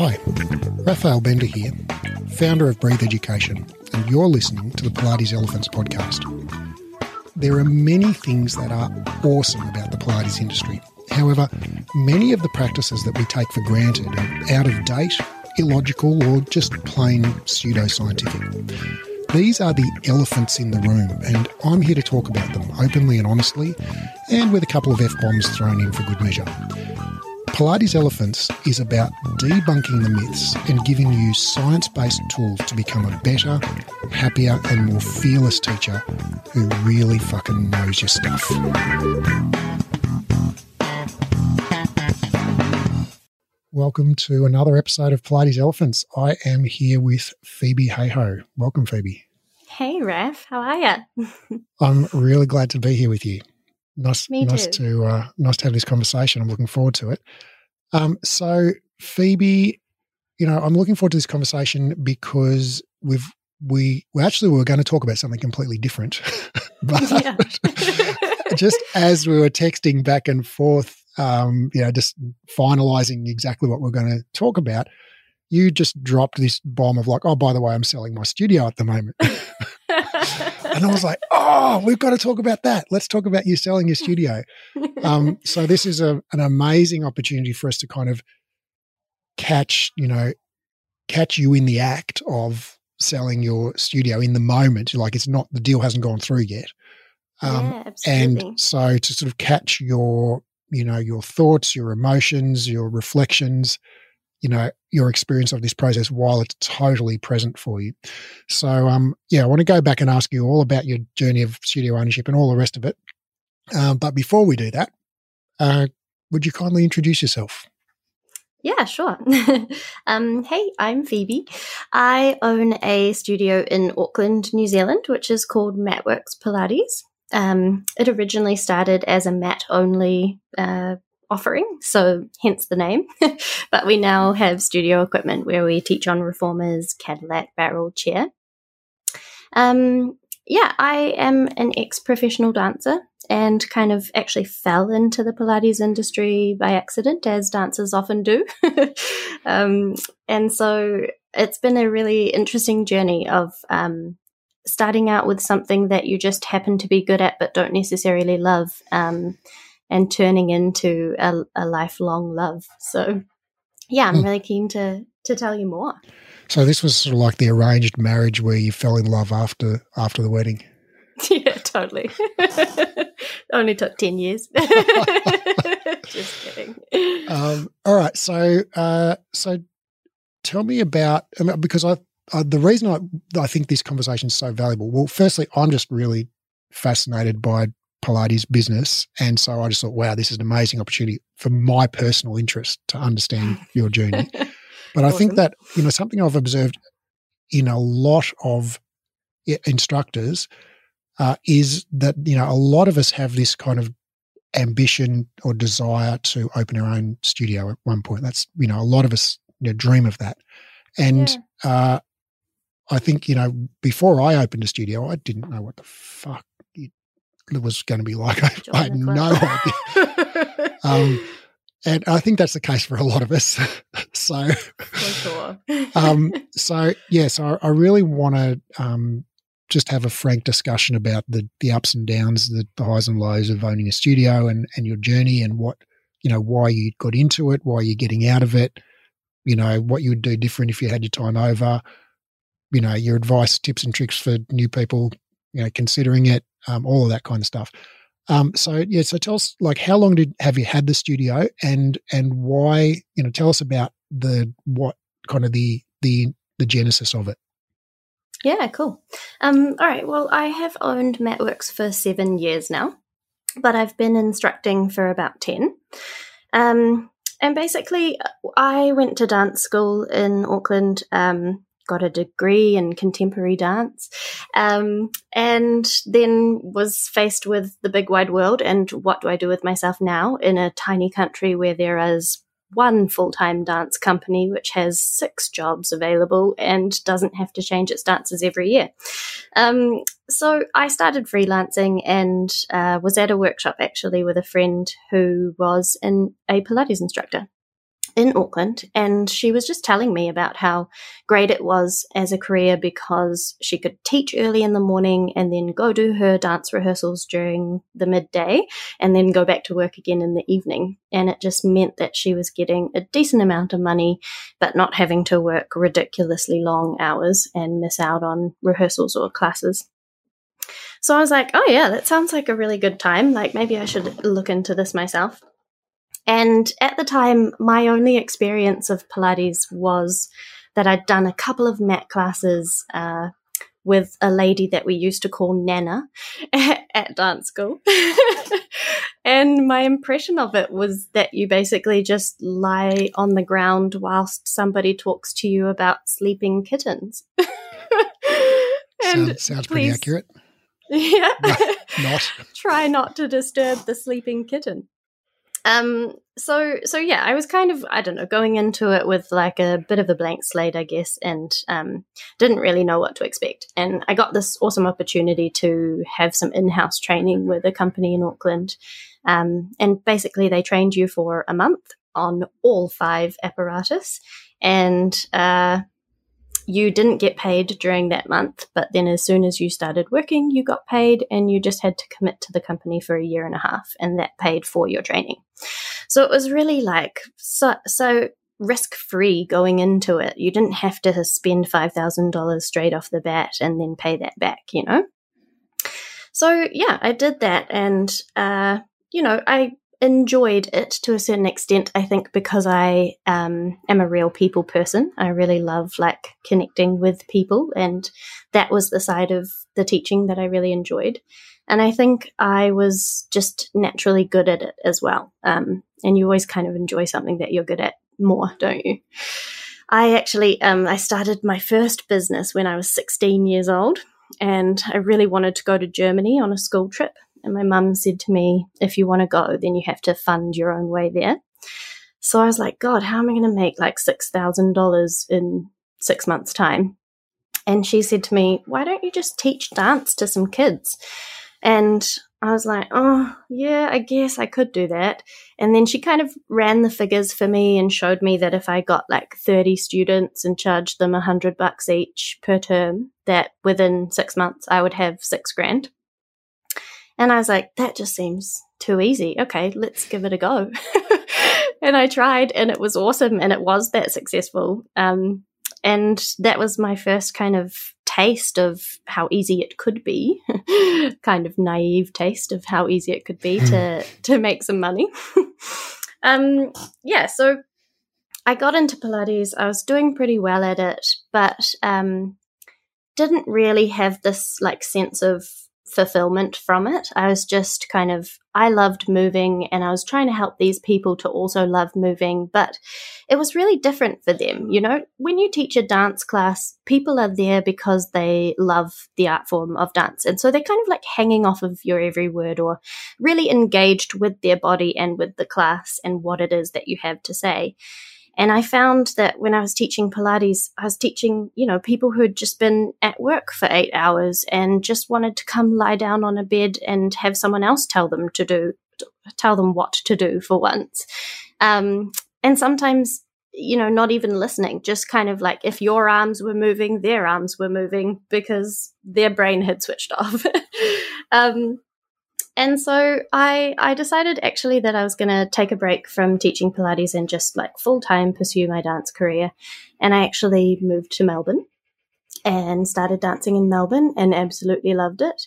Hi, Raphael Bender here, founder of Breathe Education, and you're listening to the Pilates Elephants podcast. There are many things that are awesome about the Pilates industry. However, many of the practices that we take for granted are out of date, illogical, or just plain pseudoscientific. These are the elephants in the room, and I'm here to talk about them openly and honestly, and with a couple of F bombs thrown in for good measure. Pilates Elephants is about debunking the myths and giving you science based tools to become a better, happier, and more fearless teacher who really fucking knows your stuff. Welcome to another episode of Pilates Elephants. I am here with Phoebe Hayho. Welcome, Phoebe. Hey, Raf. How are you? I'm really glad to be here with you. Nice, Me nice too. to uh, nice to have this conversation. I'm looking forward to it. Um, so, Phoebe, you know, I'm looking forward to this conversation because we've we we actually were going to talk about something completely different, but just as we were texting back and forth, um, you know, just finalizing exactly what we're going to talk about, you just dropped this bomb of like, oh, by the way, I'm selling my studio at the moment. And I was like, oh, we've got to talk about that. Let's talk about you selling your studio. Um, so this is a, an amazing opportunity for us to kind of catch, you know, catch you in the act of selling your studio in the moment. Like it's not the deal hasn't gone through yet. Um, yeah, and so to sort of catch your, you know, your thoughts, your emotions, your reflections, you know, your experience of this process while it's totally present for you. So, um, yeah, I want to go back and ask you all about your journey of studio ownership and all the rest of it. Um, but before we do that, uh, would you kindly introduce yourself? Yeah, sure. um, hey, I'm Phoebe. I own a studio in Auckland, New Zealand, which is called Matworks Pilates. Um, it originally started as a mat only uh, offering, so hence the name. but we now have studio equipment where we teach on reformers, Cadillac, barrel, chair. Um, yeah, I am an ex professional dancer and kind of actually fell into the Pilates industry by accident, as dancers often do. um, and so it's been a really interesting journey of um, starting out with something that you just happen to be good at but don't necessarily love, um, and turning into a, a lifelong love. So, yeah, I'm Hmm. really keen to to tell you more. So this was sort of like the arranged marriage where you fell in love after after the wedding. yeah, totally. Only took 10 years. Just kidding. Um, all right, so uh, so tell me about I mean, because I, I the reason I I think this conversation is so valuable. Well, firstly, I'm just really fascinated by Pilates business, and so I just thought, wow, this is an amazing opportunity for my personal interest to understand your journey. But I think that you know something I've observed in a lot of instructors uh, is that you know a lot of us have this kind of ambition or desire to open our own studio at one point. That's you know a lot of us you know, dream of that, and uh, I think you know before I opened a studio, I didn't know what the fuck was going to be like. I, I had no idea. Um, and I think that's the case for a lot of us. so, For sure. um, so yeah, so I, I really want to um, just have a frank discussion about the the ups and downs, the, the highs and lows of owning a studio, and and your journey, and what you know why you got into it, why you're getting out of it, you know what you would do different if you had your time over, you know your advice, tips, and tricks for new people, you know considering it, um, all of that kind of stuff. Um, so yeah, so tell us like how long did have you had the studio, and and why you know tell us about the what kind of the the the genesis of it. yeah, cool. Um, all right. Well, I have owned Matworks for seven years now, but I've been instructing for about 10. Um, and basically, I went to dance school in Auckland, um, got a degree in contemporary dance, um, and then was faced with the big wide world and what do I do with myself now in a tiny country where there is one full time dance company which has six jobs available and doesn't have to change its dancers every year. Um, so I started freelancing and uh, was at a workshop actually with a friend who was an, a Pilates instructor. In Auckland, and she was just telling me about how great it was as a career because she could teach early in the morning and then go do her dance rehearsals during the midday and then go back to work again in the evening. And it just meant that she was getting a decent amount of money, but not having to work ridiculously long hours and miss out on rehearsals or classes. So I was like, oh, yeah, that sounds like a really good time. Like, maybe I should look into this myself. And at the time, my only experience of Pilates was that I'd done a couple of mat classes uh, with a lady that we used to call Nana at, dance school. and my impression of it was that you basically just lie on the ground whilst somebody talks to you about sleeping kittens. and sounds, sounds pretty accurate. Yeah. not. Try not to disturb the sleeping kitten. Um, so so yeah, I was kind of I don't know going into it with like a bit of a blank slate, I guess, and um, didn't really know what to expect. And I got this awesome opportunity to have some in-house training with a company in Auckland, um, and basically they trained you for a month on all five apparatus, and uh, you didn't get paid during that month, but then as soon as you started working, you got paid and you just had to commit to the company for a year and a half and that paid for your training. So it was really like so so risk free going into it. You didn't have to spend $5,000 straight off the bat and then pay that back, you know? So yeah, I did that and uh you know, I enjoyed it to a certain extent, I think, because I um, am a real people person. I really love like connecting with people, and that was the side of the teaching that I really enjoyed. And I think I was just naturally good at it as well. Um, and you always kind of enjoy something that you're good at more, don't you? I actually um, I started my first business when I was 16 years old, and I really wanted to go to Germany on a school trip. And my mum said to me, if you want to go, then you have to fund your own way there. So I was like, God, how am I going to make like $6,000 in six months' time? And she said to me, Why don't you just teach dance to some kids? And I was like, Oh, yeah, I guess I could do that. And then she kind of ran the figures for me and showed me that if I got like 30 students and charged them a hundred bucks each per term, that within six months I would have six grand. And I was like, that just seems too easy. Okay, let's give it a go. and I tried, and it was awesome, and it was that successful. Um, and that was my first kind of taste of how easy it could be, kind of naive taste of how easy it could be to to make some money. um, yeah, so I got into Pilates. I was doing pretty well at it, but um, didn't really have this like sense of fulfillment from it. I was just kind of, I loved moving and I was trying to help these people to also love moving, but it was really different for them. You know, when you teach a dance class, people are there because they love the art form of dance. And so they're kind of like hanging off of your every word or really engaged with their body and with the class and what it is that you have to say. And I found that when I was teaching Pilates, I was teaching, you know, people who had just been at work for eight hours and just wanted to come lie down on a bed and have someone else tell them to do, tell them what to do for once. Um, and sometimes, you know, not even listening, just kind of like if your arms were moving, their arms were moving because their brain had switched off. um, and so I I decided actually that I was going to take a break from teaching Pilates and just like full time pursue my dance career. And I actually moved to Melbourne and started dancing in Melbourne and absolutely loved it.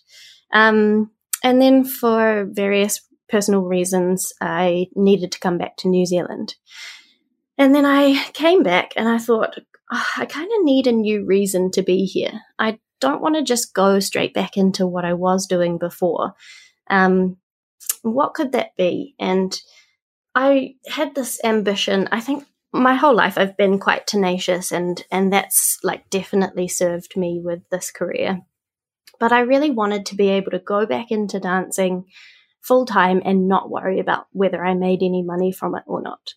Um, and then for various personal reasons, I needed to come back to New Zealand. And then I came back and I thought, oh, I kind of need a new reason to be here. I don't want to just go straight back into what I was doing before. Um, what could that be? And I had this ambition. I think my whole life I've been quite tenacious, and and that's like definitely served me with this career. But I really wanted to be able to go back into dancing full time and not worry about whether I made any money from it or not.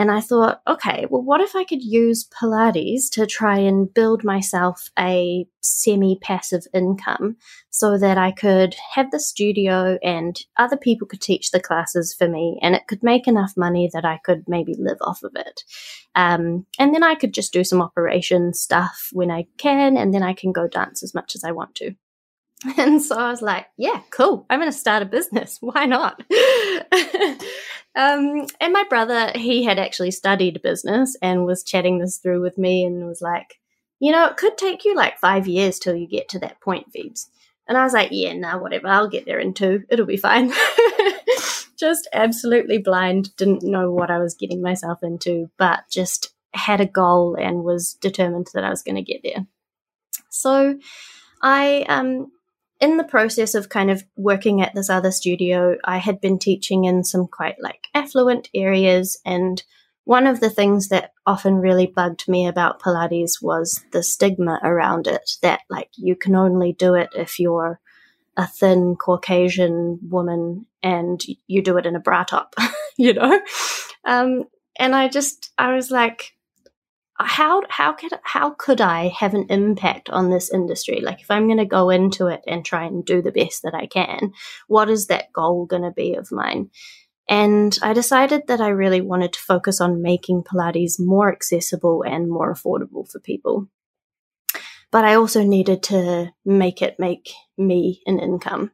And I thought, okay, well, what if I could use Pilates to try and build myself a semi passive income so that I could have the studio and other people could teach the classes for me and it could make enough money that I could maybe live off of it. Um, and then I could just do some operation stuff when I can, and then I can go dance as much as I want to. And so I was like, yeah, cool. I'm going to start a business. Why not? um, and my brother, he had actually studied business and was chatting this through with me and was like, you know, it could take you like five years till you get to that point, Phoebes. And I was like, yeah, nah, whatever. I'll get there in two. It'll be fine. just absolutely blind, didn't know what I was getting myself into, but just had a goal and was determined that I was going to get there. So I um, in the process of kind of working at this other studio, I had been teaching in some quite like affluent areas. And one of the things that often really bugged me about Pilates was the stigma around it that like you can only do it if you're a thin Caucasian woman and you do it in a bra top, you know? Um, and I just, I was like, how how could how could I have an impact on this industry? Like if I'm going to go into it and try and do the best that I can, what is that goal going to be of mine? And I decided that I really wanted to focus on making Pilates more accessible and more affordable for people. But I also needed to make it make me an income.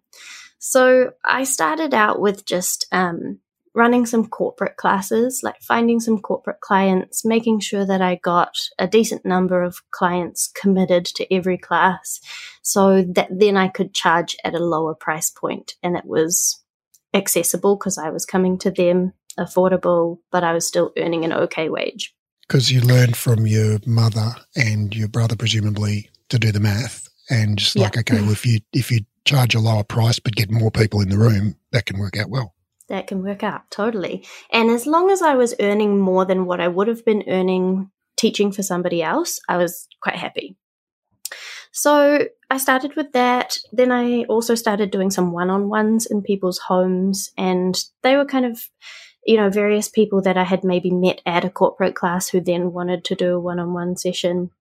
So I started out with just um, running some corporate classes, like finding some corporate clients, making sure that I got a decent number of clients committed to every class so that then I could charge at a lower price point and it was accessible because I was coming to them affordable, but I was still earning an okay wage. Because you learned from your mother and your brother, presumably, to do the math, and just like, okay, well, if you if you charge a lower price but get more people in the room, that can work out well that can work out totally. And as long as I was earning more than what I would have been earning teaching for somebody else, I was quite happy. So I started with that. Then I also started doing some one on ones in people's homes, and they were kind of, you know, various people that I had maybe met at a corporate class who then wanted to do a one on one session.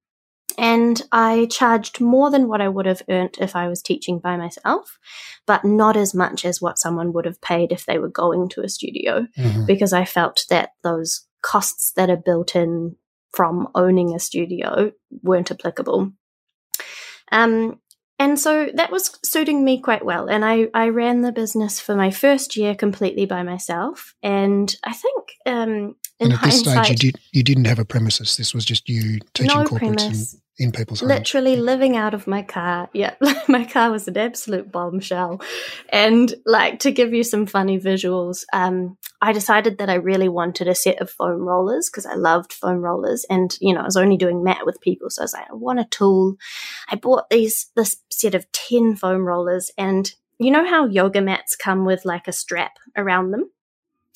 And I charged more than what I would have earned if I was teaching by myself, but not as much as what someone would have paid if they were going to a studio, mm-hmm. because I felt that those costs that are built in from owning a studio weren't applicable. Um, and so that was suiting me quite well. And I, I ran the business for my first year completely by myself. And I think um, in and at this stage, you did you didn't have a premises. This was just you teaching no corporates premise in people's homes. Literally living out of my car. Yeah, my car was an absolute bombshell. And like to give you some funny visuals, um, I decided that I really wanted a set of foam rollers because I loved foam rollers. And, you know, I was only doing mat with people. So I was like, I want a tool. I bought these, this set of 10 foam rollers. And you know how yoga mats come with like a strap around them?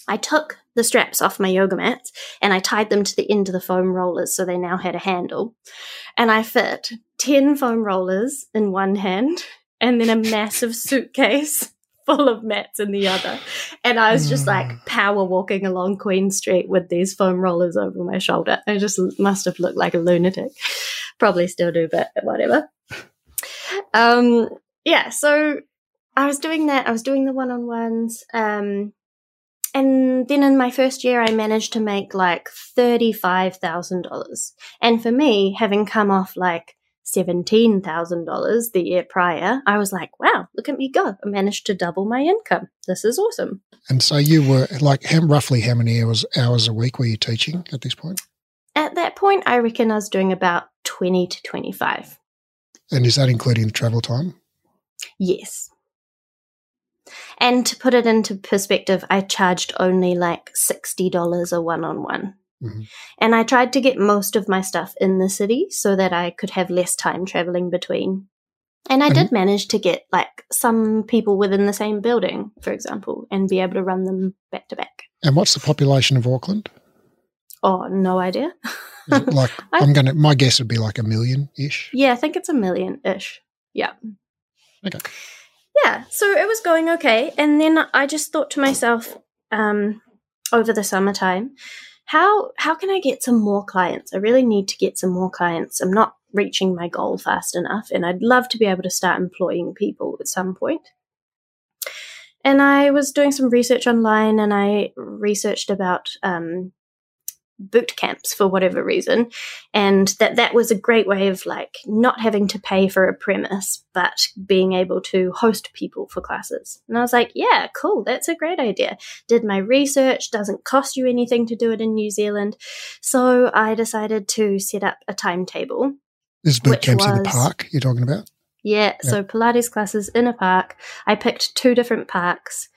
I took the straps off my yoga mats and I tied them to the end of the foam rollers so they now had a handle. And I fit 10 foam rollers in one hand and then a massive suitcase full of mats in the other. And I was just like mm. power walking along Queen Street with these foam rollers over my shoulder. I just must have looked like a lunatic. Probably still do, but whatever. Um, yeah, so I was doing that. I was doing the one on ones. Um, and then in my first year, I managed to make like $35,000. And for me, having come off like $17,000 the year prior, I was like, wow, look at me go. I managed to double my income. This is awesome. And so you were like, how, roughly how many hours, hours a week were you teaching at this point? At that point, I reckon I was doing about 20 to 25. And is that including the travel time? Yes. And to put it into perspective, I charged only like $60 a one on one. And I tried to get most of my stuff in the city so that I could have less time traveling between. And I mm-hmm. did manage to get like some people within the same building, for example, and be able to run them back to back. And what's the population of Auckland? Oh, no idea. like I'm gonna my guess would be like a million ish. Yeah, I think it's a million ish. Yeah. Okay yeah, so it was going okay. And then I just thought to myself um, over the summertime, how how can I get some more clients? I really need to get some more clients. I'm not reaching my goal fast enough, and I'd love to be able to start employing people at some point. And I was doing some research online, and I researched about um, boot camps for whatever reason. And that that was a great way of like not having to pay for a premise but being able to host people for classes. And i was like yeah cool that's a great idea. Did my research doesn't cost you anything to do it in new zealand. So i decided to set up a timetable this boot camps was, in the park you're talking about? Yeah, yeah. so pilates classes in a park. I picked two different parks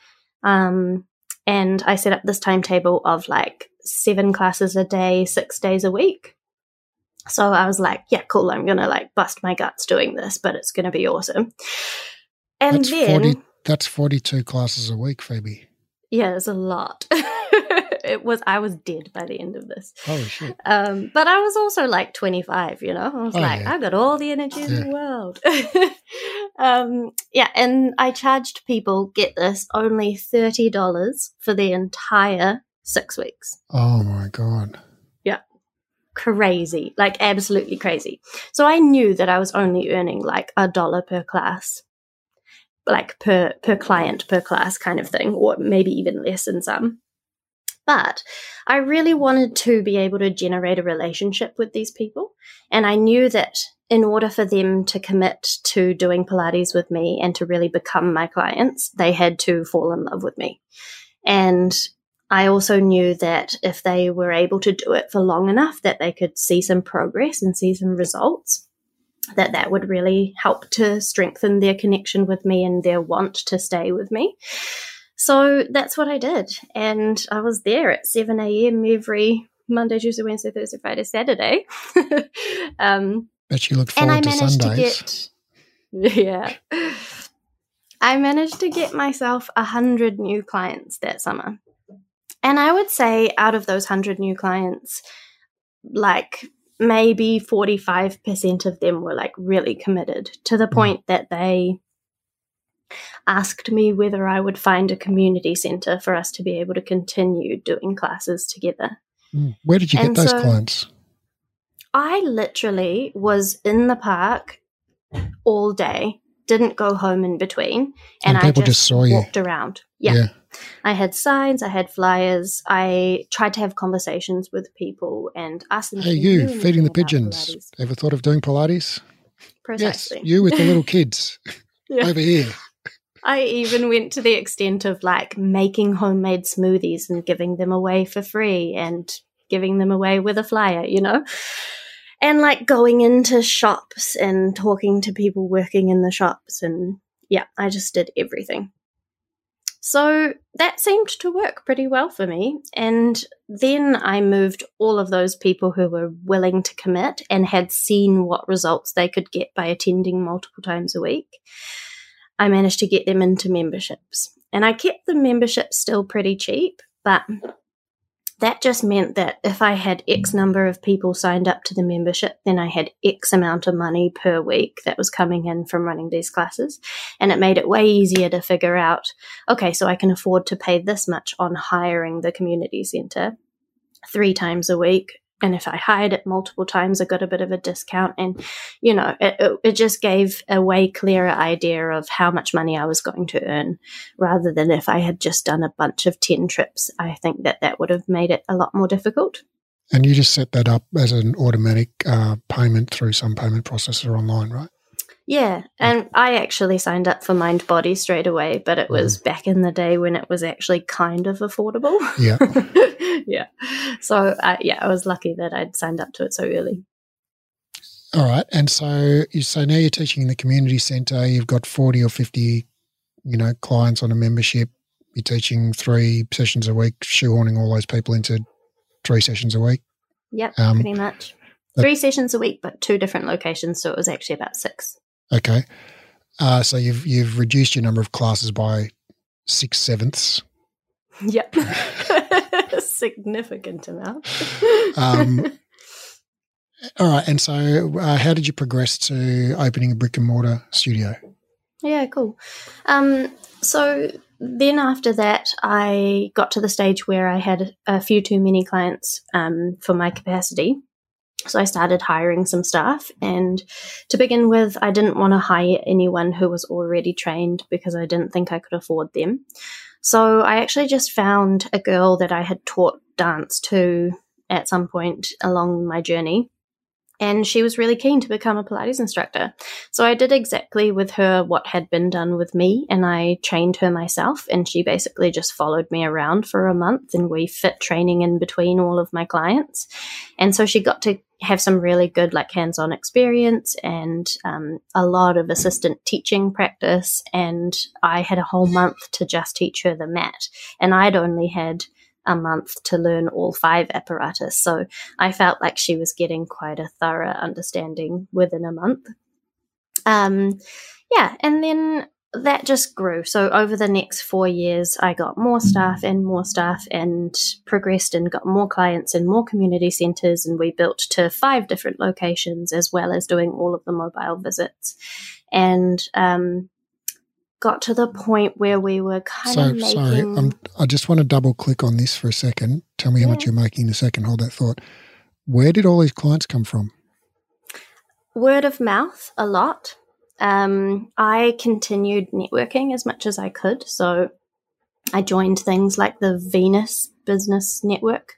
um, and I set up this timetable of like seven classes a day, six days a week. So I was like, yeah, cool. I'm going to like bust my guts doing this, but it's going to be awesome. And that's then 40, that's 42 classes a week, Phoebe. Yeah, it's a lot. it was I was dead by the end of this. Holy shit! Um, but I was also like 25. You know, I was oh, like, yeah. I got all the energy yeah. in the world. um, yeah, and I charged people get this only thirty dollars for the entire six weeks. Oh my god! Yeah, crazy, like absolutely crazy. So I knew that I was only earning like a dollar per class like per per client per class kind of thing or maybe even less in some but I really wanted to be able to generate a relationship with these people. And I knew that in order for them to commit to doing Pilates with me and to really become my clients, they had to fall in love with me. And I also knew that if they were able to do it for long enough that they could see some progress and see some results, that that would really help to strengthen their connection with me and their want to stay with me. So that's what I did. And I was there at 7 a.m. every Monday, Tuesday, Wednesday, Thursday, Friday, Saturday. um, Bet you look forward and I to managed Sundays. To get, yeah. I managed to get myself a hundred new clients that summer. And I would say out of those hundred new clients, like maybe 45% of them were like really committed to the hmm. point that they asked me whether I would find a community centre for us to be able to continue doing classes together. Mm. Where did you and get those so clients? I literally was in the park all day, didn't go home in between, and, and I just, just saw you. walked around. Yeah. yeah. I had signs, I had flyers, I tried to have conversations with people and ask them. Hey, you feeding the pigeons? Pilates. Ever thought of doing Pilates? Precisely. Yes, you with the little kids over here. I even went to the extent of like making homemade smoothies and giving them away for free and giving them away with a flyer, you know? And like going into shops and talking to people working in the shops. And yeah, I just did everything. So that seemed to work pretty well for me. And then I moved all of those people who were willing to commit and had seen what results they could get by attending multiple times a week I managed to get them into memberships. And I kept the membership still pretty cheap, but that just meant that if I had X number of people signed up to the membership, then I had X amount of money per week that was coming in from running these classes. And it made it way easier to figure out okay, so I can afford to pay this much on hiring the community center three times a week and if I hired it multiple times, I got a bit of a discount. And, you know, it, it, just gave a way clearer idea of how much money I was going to earn rather than if I had just done a bunch of 10 trips. I think that that would have made it a lot more difficult. And you just set that up as an automatic uh, payment through some payment processor online, right? Yeah, and I actually signed up for Mind Body straight away, but it was mm. back in the day when it was actually kind of affordable. Yeah. yeah. So, uh, yeah, I was lucky that I'd signed up to it so early. All right. And so, you, so now you're teaching in the community centre, you've got 40 or 50, you know, clients on a membership. You're teaching three sessions a week, shoehorning all those people into three sessions a week. Yep, um, pretty much. Three sessions a week, but two different locations. So it was actually about six. Okay. Uh, so you've you've reduced your number of classes by six sevenths. Yep. Significant amount. um, all right. And so, uh, how did you progress to opening a brick and mortar studio? Yeah, cool. Um, so then after that, I got to the stage where I had a few too many clients um, for my capacity. So I started hiring some staff. And to begin with, I didn't want to hire anyone who was already trained because I didn't think I could afford them. So I actually just found a girl that I had taught dance to at some point along my journey and she was really keen to become a Pilates instructor. So I did exactly with her what had been done with me, and I trained her myself. And she basically just followed me around for a month, and we fit training in between all of my clients. And so she got to have some really good, like, hands on experience and um, a lot of assistant teaching practice. And I had a whole month to just teach her the mat, and I'd only had a month to learn all five apparatus. So I felt like she was getting quite a thorough understanding within a month. Um, yeah, and then that just grew. So over the next four years, I got more staff and more staff and progressed and got more clients and more community centres. And we built to five different locations as well as doing all of the mobile visits. And um, got to the point where we were kind so, of making. Sorry, I'm, i just want to double click on this for a second. Tell me yeah. how much you're making in a second. Hold that thought. Where did all these clients come from? Word of mouth, a lot. Um, I continued networking as much as I could. So I joined things like the Venus Business Network,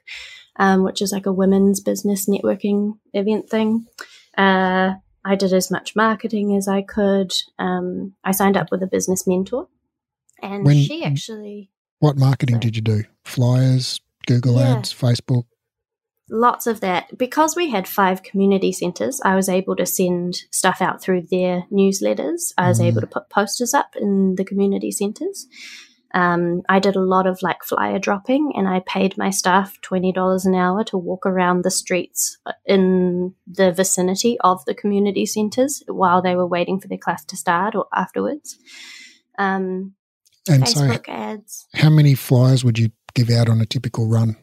um, which is like a women's business networking event thing. Uh, I did as much marketing as I could. Um, I signed up with a business mentor, and when, she actually. What marketing did you do? Flyers, Google yeah. Ads, Facebook? Lots of that. Because we had five community centres, I was able to send stuff out through their newsletters. I was mm. able to put posters up in the community centres. Um, I did a lot of like flyer dropping and I paid my staff $20 an hour to walk around the streets uh, in the vicinity of the community centres while they were waiting for their class to start or afterwards. Um, and Facebook so ads. How many flyers would you give out on a typical run?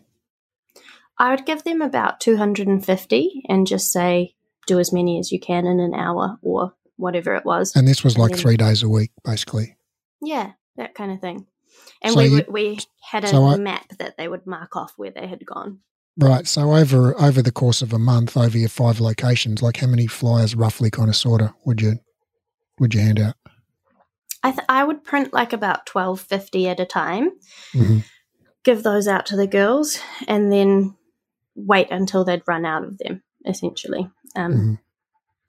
I would give them about 250 and just say, do as many as you can in an hour or whatever it was. And this was like then, three days a week, basically. Yeah, that kind of thing. And so we you, we had a so I, map that they would mark off where they had gone. Right. So over over the course of a month, over your five locations, like how many flyers roughly, kind of, sorta, would you would you hand out? I th- I would print like about twelve fifty at a time. Mm-hmm. Give those out to the girls, and then wait until they'd run out of them. Essentially, um, mm-hmm.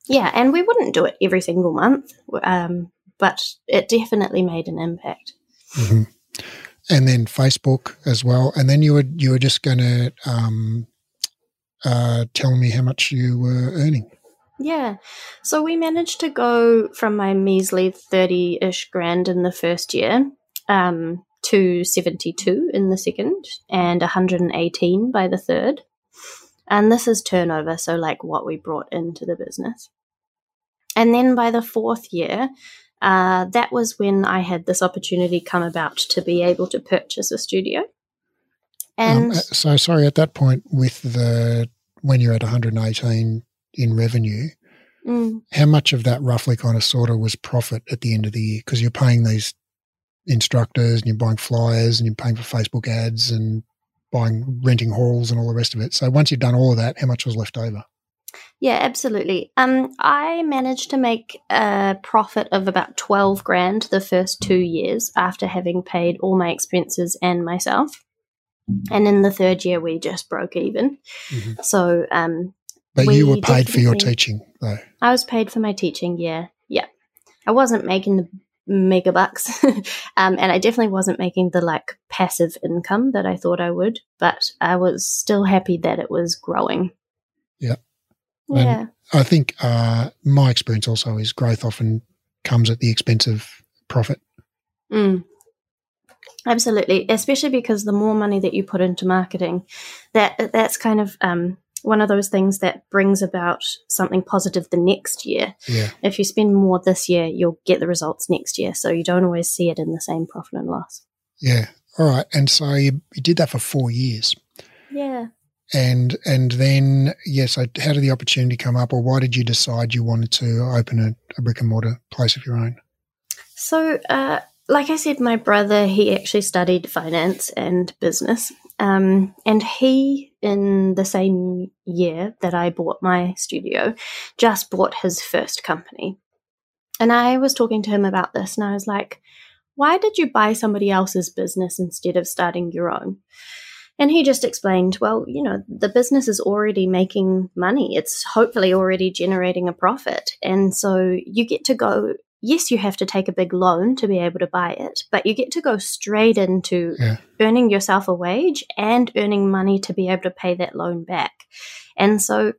yeah. And we wouldn't do it every single month, um, but it definitely made an impact. Mm-hmm and then Facebook as well. And then you were you were just going to um, uh, tell me how much you were earning. Yeah, so we managed to go from my measly thirty-ish grand in the first year um, to seventy-two in the second, and one hundred and eighteen by the third. And this is turnover, so like what we brought into the business. And then by the fourth year, uh, that was when I had this opportunity come about to be able to purchase a studio. Um, and um, so, sorry, at that point, with the when you're at 118 in revenue, mm. how much of that roughly kind of sort of was profit at the end of the year? Because you're paying these instructors and you're buying flyers and you're paying for Facebook ads and buying renting halls and all the rest of it. So once you've done all of that, how much was left over? Yeah, absolutely. Um, I managed to make a profit of about 12 grand the first two years after having paid all my expenses and myself. And in the third year, we just broke even. Mm-hmm. So, um, but we you were paid for your teaching, though. I was paid for my teaching. Yeah, yeah. I wasn't making the mega bucks, um, and I definitely wasn't making the like passive income that I thought I would. But I was still happy that it was growing. Yeah. Yeah. And I think uh, my experience also is growth often comes at the expense of profit. Mm. Absolutely, especially because the more money that you put into marketing, that that's kind of um, one of those things that brings about something positive the next year. Yeah. If you spend more this year, you'll get the results next year. So you don't always see it in the same profit and loss. Yeah. All right. And so you, you did that for four years. Yeah and and then yes, how did the opportunity come up, or why did you decide you wanted to open a, a brick and mortar place of your own? So uh, like I said, my brother, he actually studied finance and business. Um, and he, in the same year that I bought my studio, just bought his first company. And I was talking to him about this, and I was like, why did you buy somebody else's business instead of starting your own? And he just explained, well, you know, the business is already making money. It's hopefully already generating a profit. And so you get to go yes, you have to take a big loan to be able to buy it, but you get to go straight into yeah. earning yourself a wage and earning money to be able to pay that loan back. And so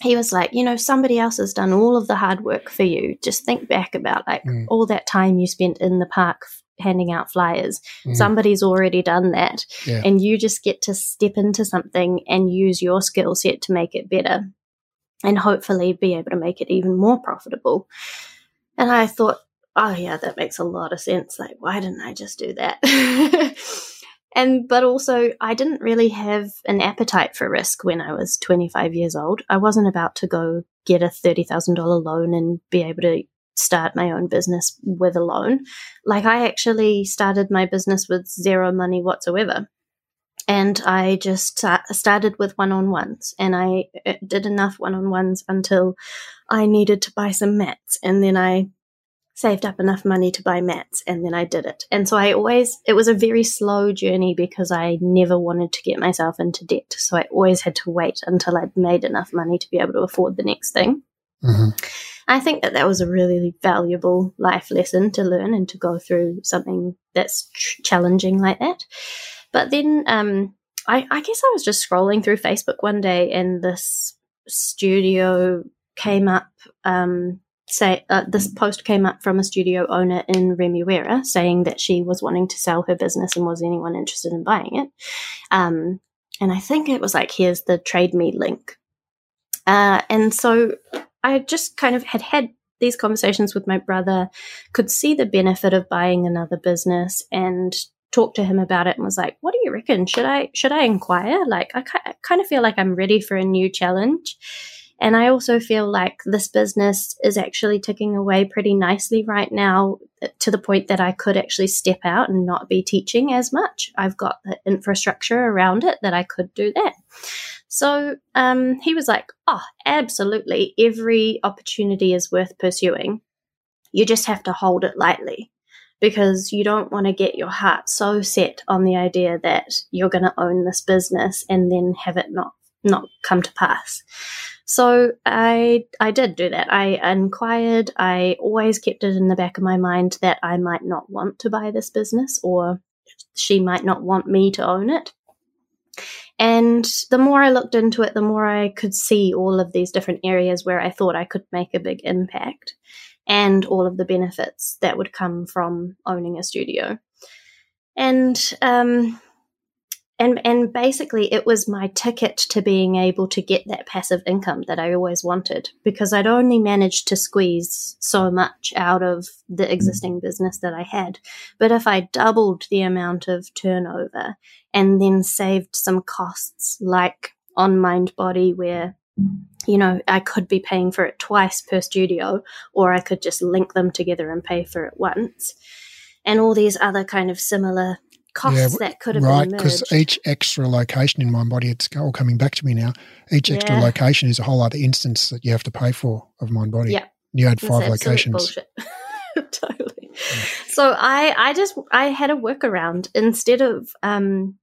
he was like, you know, somebody else has done all of the hard work for you. Just think back about like mm. all that time you spent in the park handing out flyers. Mm. Somebody's already done that. Yeah. And you just get to step into something and use your skill set to make it better and hopefully be able to make it even more profitable. And I thought, oh, yeah, that makes a lot of sense. Like, why didn't I just do that? and, but also, I didn't really have an appetite for risk when I was 25 years old. I wasn't about to go get a $30,000 loan and be able to start my own business with a loan. Like, I actually started my business with zero money whatsoever and I just started with one on ones and I uh, did enough one on ones until I needed to buy some mats and then I saved up enough money to buy mats and then I did it. And so I always, it was a very slow journey because I never wanted to get myself into debt. So I always had to wait until I'd made enough money to be able to afford the next thing. Mm-hmm. I think that that was a really valuable life lesson to learn and to go through something that's challenging like that. But then um, I, I guess I was just scrolling through Facebook one day and this studio came up. Um, say uh, this post came up from a studio owner in Remuera saying that she was wanting to sell her business and was anyone interested in buying it. Um, and I think it was like, here's the trade me link. Uh, and so I just kind of had had these conversations with my brother, could see the benefit of buying another business and talked to him about it and was like, "What do you reckon? Should I should I inquire? Like, I kind of feel like I'm ready for a new challenge." And I also feel like this business is actually ticking away pretty nicely right now to the point that I could actually step out and not be teaching as much. I've got the infrastructure around it that I could do that. So um, he was like, Oh, absolutely. Every opportunity is worth pursuing. You just have to hold it lightly because you don't want to get your heart so set on the idea that you're going to own this business and then have it not not come to pass. So I I did do that. I inquired. I always kept it in the back of my mind that I might not want to buy this business or she might not want me to own it. And the more I looked into it, the more I could see all of these different areas where I thought I could make a big impact and all of the benefits that would come from owning a studio. And um, and and basically it was my ticket to being able to get that passive income that I always wanted because I'd only managed to squeeze so much out of the mm. existing business that I had. But if I doubled the amount of turnover and then saved some costs like on Mind Body where you know, I could be paying for it twice per studio, or I could just link them together and pay for it once. And all these other kind of similar costs yeah, that could have right, because each extra location in Mind Body, it's all coming back to me now. Each extra yeah. location is a whole other instance that you have to pay for of Mind Body. Yeah, you had five locations. totally. Yeah. So I, I just, I had a workaround instead of um,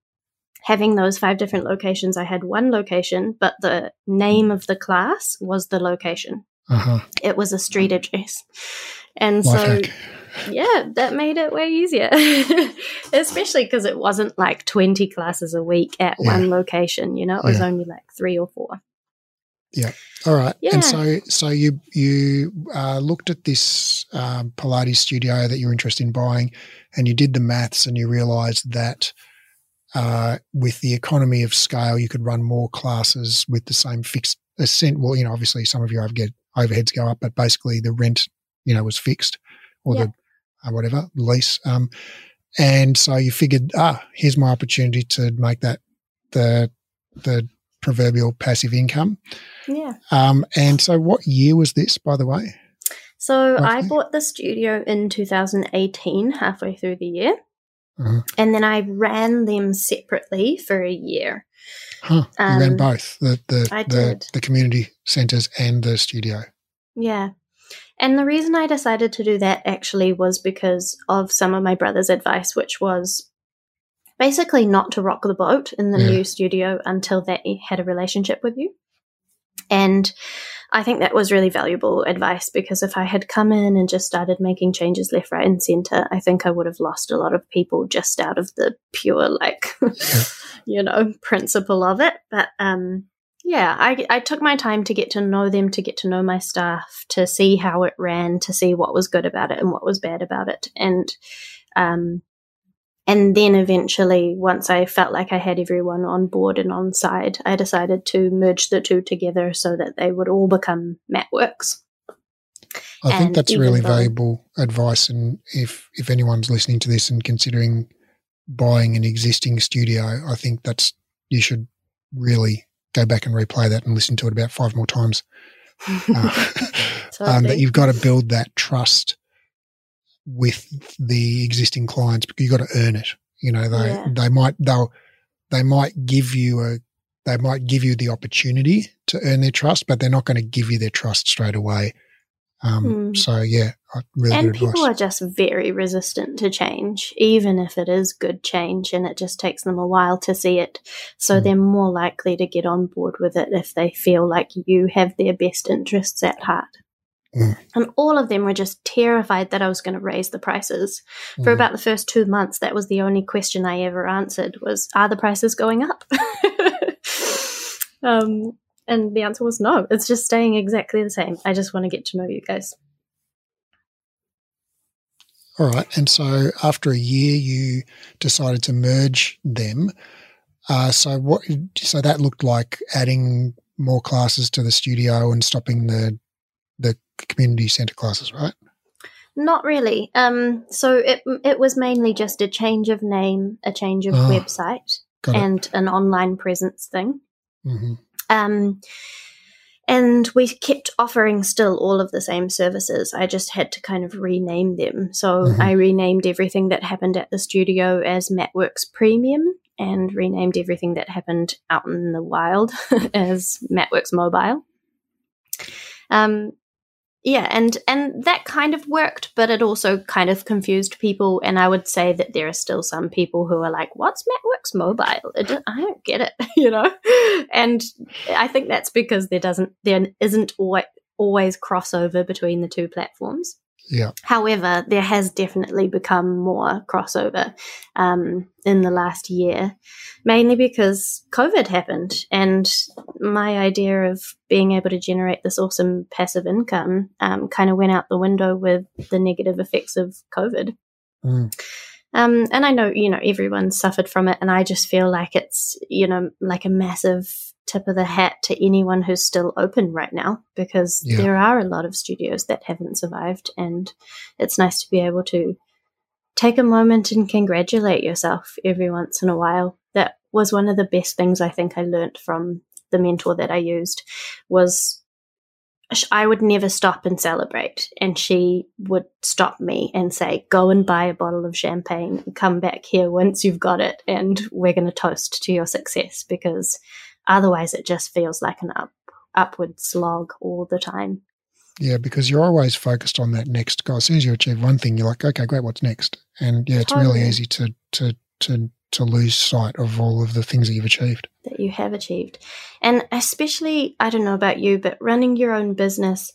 having those five different locations, I had one location, but the name of the class was the location. Uh-huh. It was a street address. And Life so, hack. yeah, that made it way easier, especially because it wasn't like 20 classes a week at yeah. one location, you know, it was yeah. only like three or four. Yeah. All right. Yeah. And so, so you you uh, looked at this um, Pilates studio that you're interested in buying, and you did the maths, and you realised that uh, with the economy of scale, you could run more classes with the same fixed ascent. Well, you know, obviously some of your overhead, overheads go up, but basically the rent, you know, was fixed or the uh, whatever lease. Um, and so you figured, ah, here's my opportunity to make that the the proverbial passive income. Yeah. Um, and so, what year was this, by the way? So I bought the studio in 2018, halfway through the year. Uh-huh. And then I ran them separately for a year. Huh. You um, ran both the the, the, the community centres and the studio. Yeah. And the reason I decided to do that actually was because of some of my brother's advice, which was basically not to rock the boat in the yeah. new studio until they had a relationship with you. And I think that was really valuable advice because if I had come in and just started making changes left, right, and center, I think I would have lost a lot of people just out of the pure, like, you know, principle of it. But um, yeah, I, I took my time to get to know them, to get to know my staff, to see how it ran, to see what was good about it and what was bad about it. And um, and then eventually, once I felt like I had everyone on board and on side, I decided to merge the two together so that they would all become MatWorks. I and think that's really though, valuable advice. And if, if anyone's listening to this and considering buying an existing studio, I think that's you should really go back and replay that and listen to it about five more times. Uh, um, that you've got to build that trust with the existing clients because you got to earn it. You know, they yeah. they might they'll they might give you a they might give you the opportunity to earn their trust, but they're not going to give you their trust straight away. Um, mm. So yeah, really and people advice. are just very resistant to change, even if it is good change, and it just takes them a while to see it. So mm. they're more likely to get on board with it if they feel like you have their best interests at heart. Mm. And all of them were just terrified that I was going to raise the prices. For about the first two months, that was the only question I ever answered was, are the prices going up? um, and the answer was no. It's just staying exactly the same. I just want to get to know you guys. All right. And so after a year, you decided to merge them. Uh, so what? So that looked like adding more classes to the studio and stopping the the community center classes, right? Not really. Um, so it it was mainly just a change of name, a change of oh, website, and an online presence thing. Mm-hmm. Um, and we kept offering still all of the same services. I just had to kind of rename them. So mm-hmm. I renamed everything that happened at the studio as MatWorks Premium and renamed everything that happened out in the wild as MatWorks Mobile. Um, yeah, and and that kind of worked, but it also kind of confused people. And I would say that there are still some people who are like, "What's MatWorks Mobile? I don't get it," you know. And I think that's because there doesn't there isn't always crossover between the two platforms. Yeah. However, there has definitely become more crossover um, in the last year, mainly because COVID happened, and my idea of being able to generate this awesome passive income um, kind of went out the window with the negative effects of COVID. Mm. Um, and I know, you know, everyone suffered from it, and I just feel like it's, you know, like a massive tip of the hat to anyone who's still open right now because yeah. there are a lot of studios that haven't survived and it's nice to be able to take a moment and congratulate yourself every once in a while that was one of the best things i think i learned from the mentor that i used was I would never stop and celebrate. And she would stop me and say, Go and buy a bottle of champagne and come back here once you've got it. And we're going to toast to your success because Otherwise, it just feels like an up upward slog all the time. Yeah, because you're always focused on that next goal. As soon as you achieve one thing, you're like, okay, great, what's next? And yeah, it's totally. really easy to to to to lose sight of all of the things that you've achieved. That you have achieved. And especially, I don't know about you, but running your own business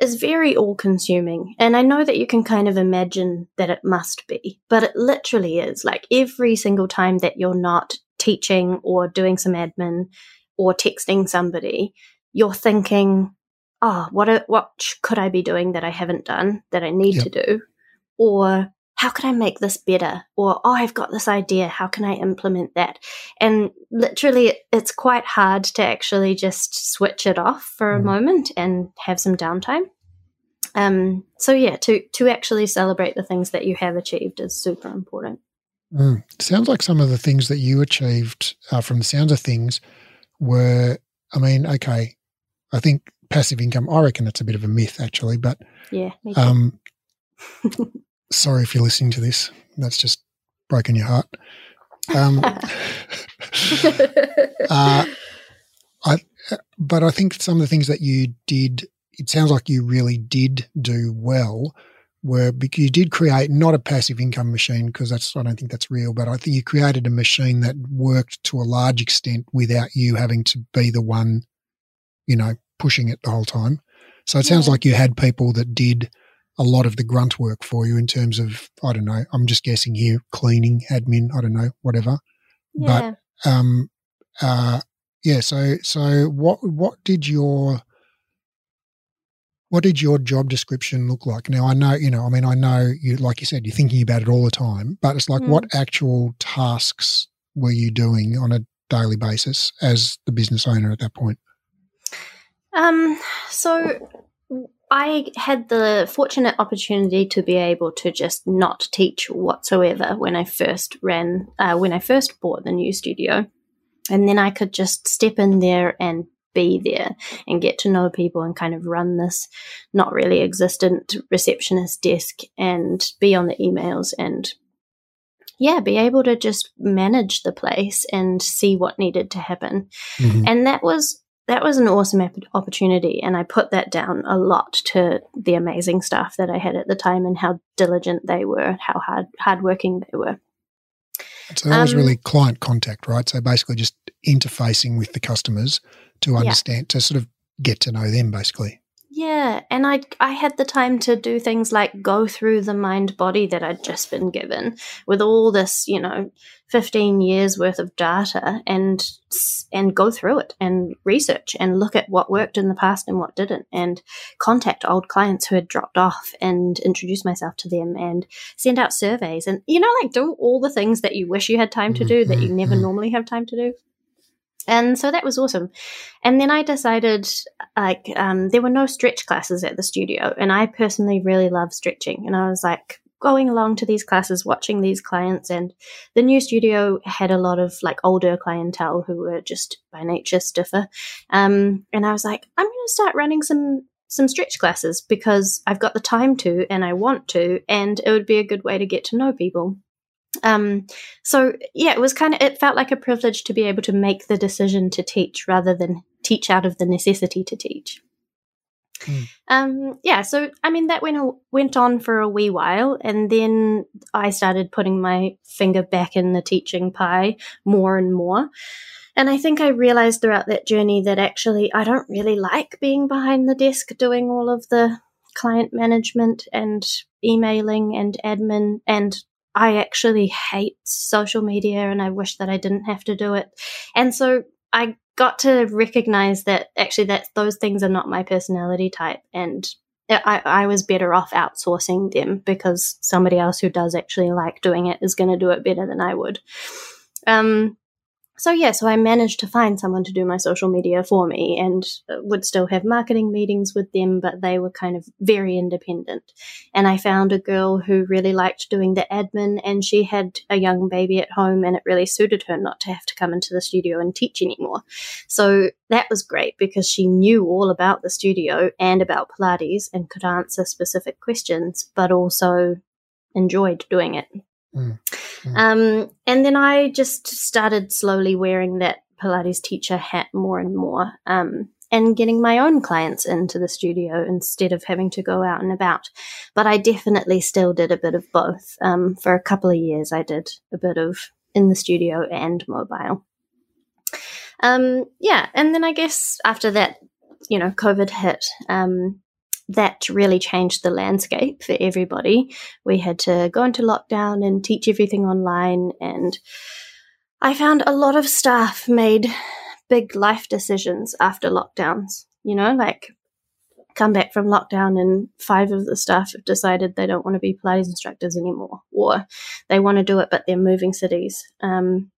is very all consuming. And I know that you can kind of imagine that it must be, but it literally is. Like every single time that you're not teaching or doing some admin or texting somebody, you're thinking, oh, what, what could I be doing that I haven't done that I need yep. to do? Or how can I make this better? Or, oh, I've got this idea. How can I implement that? And literally, it's quite hard to actually just switch it off for a mm. moment and have some downtime. Um, so yeah, to to actually celebrate the things that you have achieved is super important. Mm. Sounds like some of the things that you achieved uh, from the sounds of things were, I mean, okay, I think passive income. I reckon that's a bit of a myth, actually. But yeah, um, sorry if you're listening to this. That's just broken your heart. Um, uh, I, but I think some of the things that you did, it sounds like you really did do well. Were because you did create not a passive income machine because that's I don't think that's real, but I think you created a machine that worked to a large extent without you having to be the one, you know, pushing it the whole time. So it sounds like you had people that did a lot of the grunt work for you in terms of I don't know. I'm just guessing here, cleaning, admin, I don't know, whatever. yeah. But um, uh, yeah. So so what what did your what did your job description look like? Now I know you know. I mean, I know you like you said, you're thinking about it all the time. But it's like, Mm. what actual tasks were you doing on a daily basis as the business owner at that point? Um, so I had the fortunate opportunity to be able to just not teach whatsoever when I first ran, uh, when I first bought the new studio. And then I could just step in there and be there and get to know people and kind of run this not really existent receptionist desk and be on the emails and yeah, be able to just manage the place and see what needed to happen Mhm. and that was that was an awesome op- opportunity and i put that down a lot to the amazing staff that i had at the time and how diligent they were how hard hardworking they were So that was Um, really client contact, right? So basically, just interfacing with the customers to Yeah. understand, to sort of get to know them, basically. Yeah and i i had the time to do things like go through the Mind Body that i'd just been given with all this you know 15 years worth of data and and go through it and research and look at what worked in the past and what didn't and contact old clients who had dropped off and introduce myself to them and send out surveys and you know like do all the things that you wish you had time to do that you never Mhm. normally have time to do and so that was awesome. And then i decided like um, there were no stretch classes at the studio and i personally really love stretching. And i was like going along to these classes watching these clients and the new studio had a lot of like older clientele who were just by nature stiffer. Um, and i was like i'm going to start running some some stretch classes because i've got the time to and i want to and it would be a good way to get to know people um, so yeah it was kind of it felt like a privilege to be able to make the decision to teach rather than teach out of the necessity to teach Hmm. um, yeah so i mean that went, went on for a wee while and then i started putting my finger back in the teaching pie more and more and i think i realized throughout that journey that actually i don't really like being behind the desk doing all of the client management and emailing and admin and I actually hate social media and I wish that I didn't have to do it. And so I got to recognize that actually that those things are not my personality type and I, I was better off outsourcing them because somebody else who does actually like doing it is going to do it better than I would. Um, so yeah, so I managed to find someone to do my social media for me and uh, would still have marketing meetings with them, but they were kind of very independent. And I found a girl who really liked doing the admin and she had a young baby at home and it really suited her not to have to come into the studio and teach anymore. So that was great because she knew all about the studio and about Pilates and could answer specific questions, but also enjoyed doing it. Mm. Mm. Um, and then I just started slowly wearing that Pilates teacher hat more and more. Um, and getting my own clients into the studio instead of having to go out and about. But I definitely still did a bit of both. Um, for a couple of years, I did a bit of in the studio and mobile. Um, yeah, and then I guess after that, you know, COVID hit. Um, that really changed the landscape for everybody. We had to go into lockdown and teach everything online. And I found a lot of staff made big life decisions after lockdowns, you know, like come back from lockdown and five of the staff have decided they don't want to be Pilates instructors anymore, or they want to do it, but they're moving cities. Um,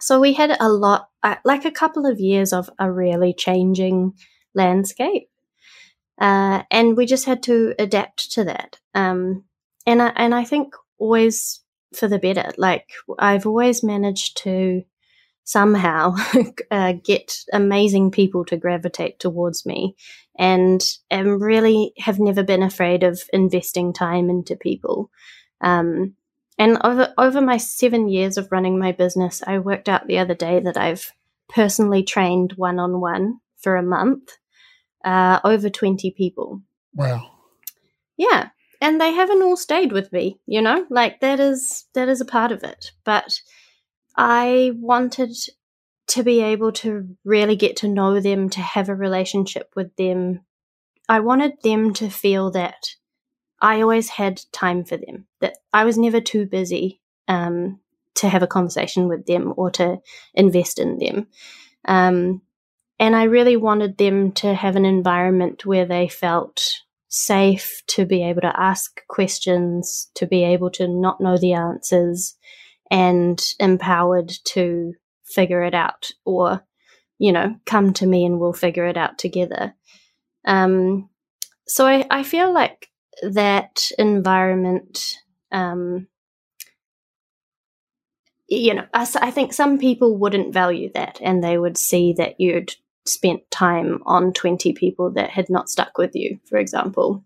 so we had a lot, uh, like a couple of years of a really changing landscape. Uh, and we just had to adapt to that. Um, and I, and I think always for the better. Like I've always managed to somehow uh, get amazing people to gravitate towards me and am really have never been afraid of investing time into people. Um, and over over my seven years of running my business, I worked out the other day that I've personally trained one on one for a month, uh, over twenty people. Wow. Yeah, and they haven't all stayed with me. You know, like that is that is a part of it. But I wanted to be able to really get to know them, to have a relationship with them. I wanted them to feel that I always had time for them, that I was never too busy um, to have a conversation with them or to invest in them. Um, and I really wanted them to have an environment where they felt safe to be able to ask questions, to be able to not know the answers, and empowered to figure it out or, you know, come to me and we'll figure it out together. Um, so I, I feel like that environment, um, you know, I, I think some people wouldn't value that and they would see that you'd spent time on 20 people that had not stuck with you, for example.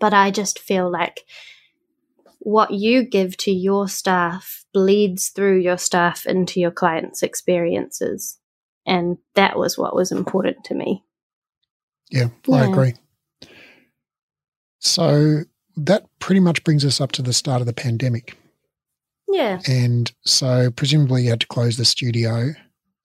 But I just feel like what you give to your staff bleeds through your staff into your clients' experiences. And that was what was important to me. Yeah, I agree. So that pretty much brings us up to the start of the pandemic. Yeah. And so presumably you had to close the studio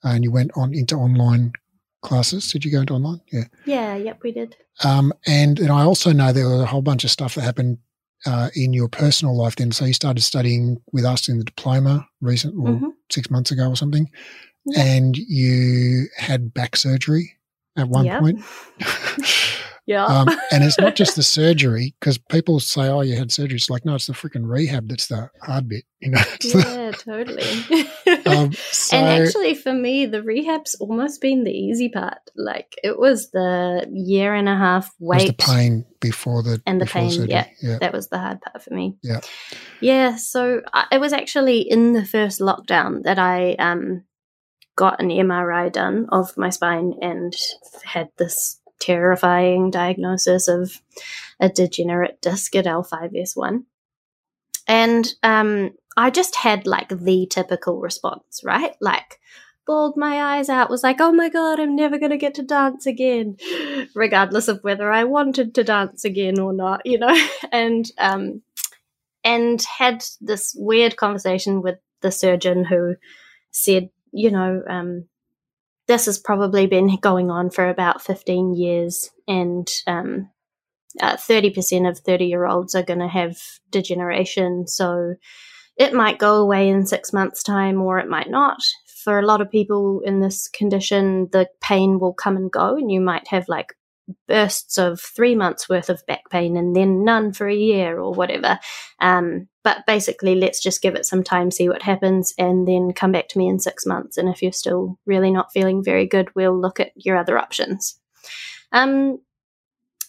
and you went on into online classes. Did you go into online? Yeah. Yeah, yep, we did. Um, and, and I also know there was a whole bunch of stuff that happened uh, in your personal life then. So you started studying with us in the diploma recent, or mm-hmm. six months ago or something, yeah. and you had back surgery at one yep. point. Yeah. Um, and it's not just the surgery because people say, "Oh, you had surgery." It's like, no, it's the freaking rehab that's the hard bit. You know. yeah, totally. um, so, and actually, for me, the rehab's almost been the easy part. Like it was the year and a half wait, the pain before the and the pain. Yeah, yeah, that was the hard part for me. Yeah. Yeah. So I, it was actually in the first lockdown that I um got an MRI done of my spine and had this terrifying diagnosis of a degenerate disc at L5S1. And um, I just had like the typical response, right? Like, bawled my eyes out, was like, oh my god, I'm never going to get to dance again, regardless of whether I wanted to dance again or not, you know? and, um, and had this weird conversation with the surgeon who said, you know, um, this has probably been going on for about 15 years, and um, uh, 30% of 30 year olds are going to have degeneration. So it might go away in six months' time, or it might not. For a lot of people in this condition, the pain will come and go, and you might have like bursts of three months worth of back pain and then none for a year or whatever. Um, but basically, let's just give it some time, see what happens, and then come back to me in six months. And if you're still really not feeling very good, we'll look at your other options. Um,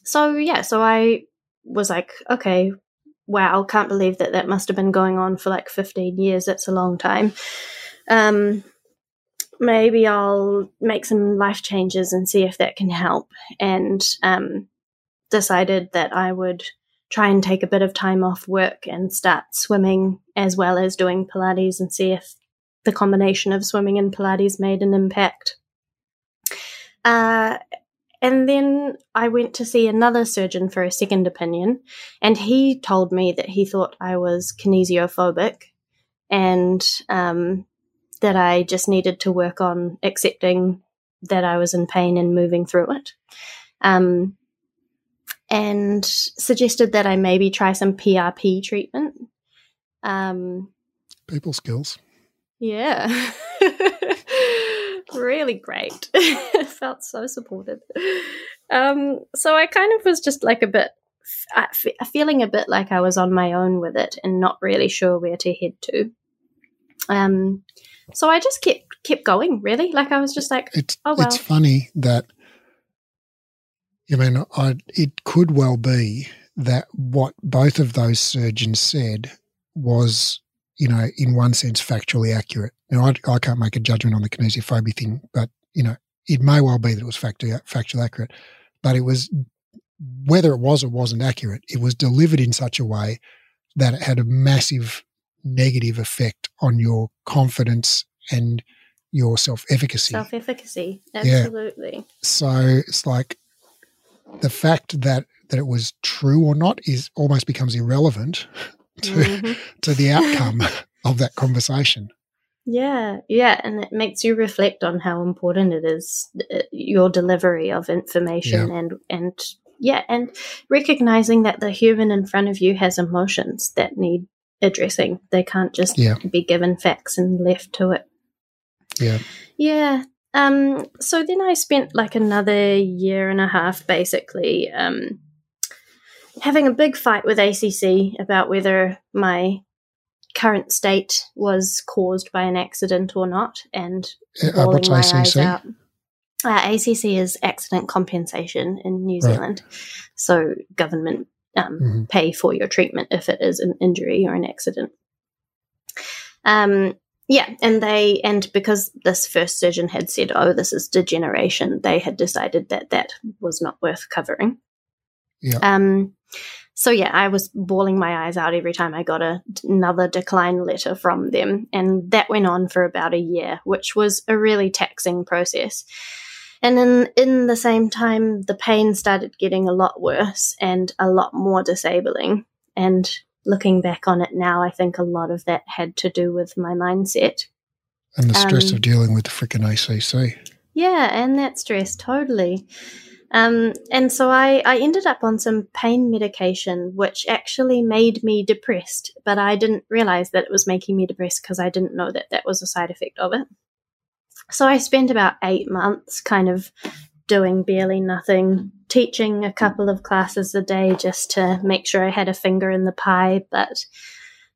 so yeah, so I was like, okay, wow, can't believe that that must have been going on for like 15 years. That's a long time. Um, maybe I'll make some life changes and see if that can help. And um, decided that I would try and take a bit of time off work and start swimming as well as doing Pilates and see if the combination of swimming and Pilates made an impact. Uh, and then I went to see another surgeon for a second opinion, and he told me that he thought I was kinesiophobic and um, that I just needed to work on accepting that I was in pain and moving through it. Um, and suggested that I maybe try some PRP treatment. Um, People skills. Yeah. really great. Felt so supported. Um, so I kind of was just like a bit, feeling a bit like I was on my own with it and not really sure where to head to. Um, so I just kept kept going. Really, like I was just like, it's, oh well. It's funny that I mean, I, it could well be that what both of those surgeons said was, you know, in one sense, factually accurate. Now, I, I can't make a judgment on the kinesiophobia thing, but you know, it may well be that it was factually, factually accurate, but it was whether it was or wasn't accurate, it was delivered in such a way that it had a massive negative effect on your confidence and your self efficacy. Self efficacy, absolutely. Yeah. So it's like the fact that that it was true or not is almost becomes irrelevant to mm-hmm. to the outcome of that conversation. Yeah, yeah, and it makes you reflect on how important it is uh, your delivery of information yeah. and and yeah, and recognizing that the human in front of you has emotions that need addressing. They can't just yeah. be given facts and left to it. Yeah. Yeah. Um, so then I spent like another year and a half basically um, having a big fight with ACC about whether my current state was caused by an accident or not and uh, bawling my ACC? eyes out. Uh, ACC is accident compensation in New right. Zealand. So government um, mm-hmm. pay for your treatment if it is an injury or an accident. Um, yeah, and they and because this first surgeon had said, "Oh, this is degeneration," they had decided that that was not worth covering. Yeah. Um. So yeah, I was bawling my eyes out every time I got a, another decline letter from them, and that went on for about a year, which was a really taxing process. And in in the same time, the pain started getting a lot worse and a lot more disabling. And looking back on it now, I think a lot of that had to do with my mindset. And the stress um, of dealing with the freaking ACC. Yeah, and that stress, totally. Um, and so I, I ended up on some pain medication, which actually made me depressed, but I didn't realize that it was making me depressed because I didn't know that that was a side effect of it. So I spent about eight months kind of doing barely nothing, teaching a couple of classes a day just to make sure I had a finger in the pie. But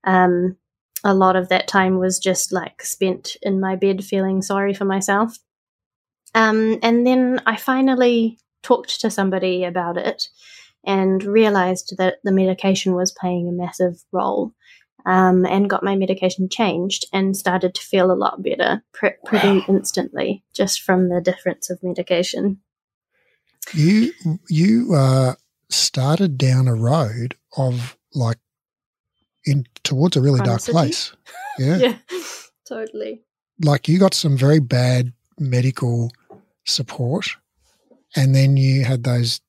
um, a lot of that time was just like spent in my bed feeling sorry for myself. Um, and then I finally talked to somebody about it and realized that the medication was playing a massive role um, and got my medication changed and started to feel a lot better pr- pretty wow. instantly just from the difference of medication. You you uh, started down a road of like in towards a really dark place. Yeah, yeah, totally. Like you got some very bad medical support, and then you had those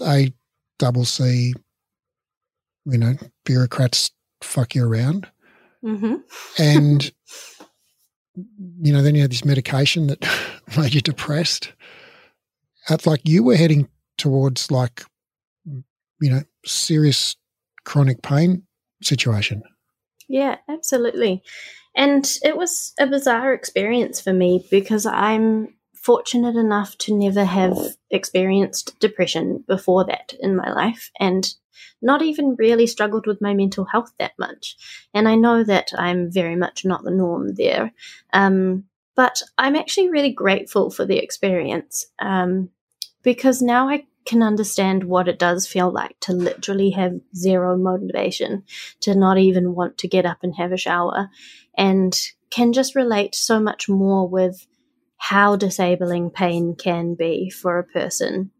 A double C, you know, bureaucrats fuck you around. Mm-hmm. and, you know, then you had this medication that made you depressed. It's like you were heading towards like, you know, serious chronic pain situation. Yeah, absolutely. And it was a bizarre experience for me because I'm fortunate enough to never have experienced depression before that in my life. And not even really struggled with my mental health that much. And I know that I'm very much not the norm there. Um, but I'm actually really grateful for the experience um, because now I can understand what it does feel like to literally have zero motivation, to not even want to get up and have a shower, and can just relate so much more with how disabling pain can be for a person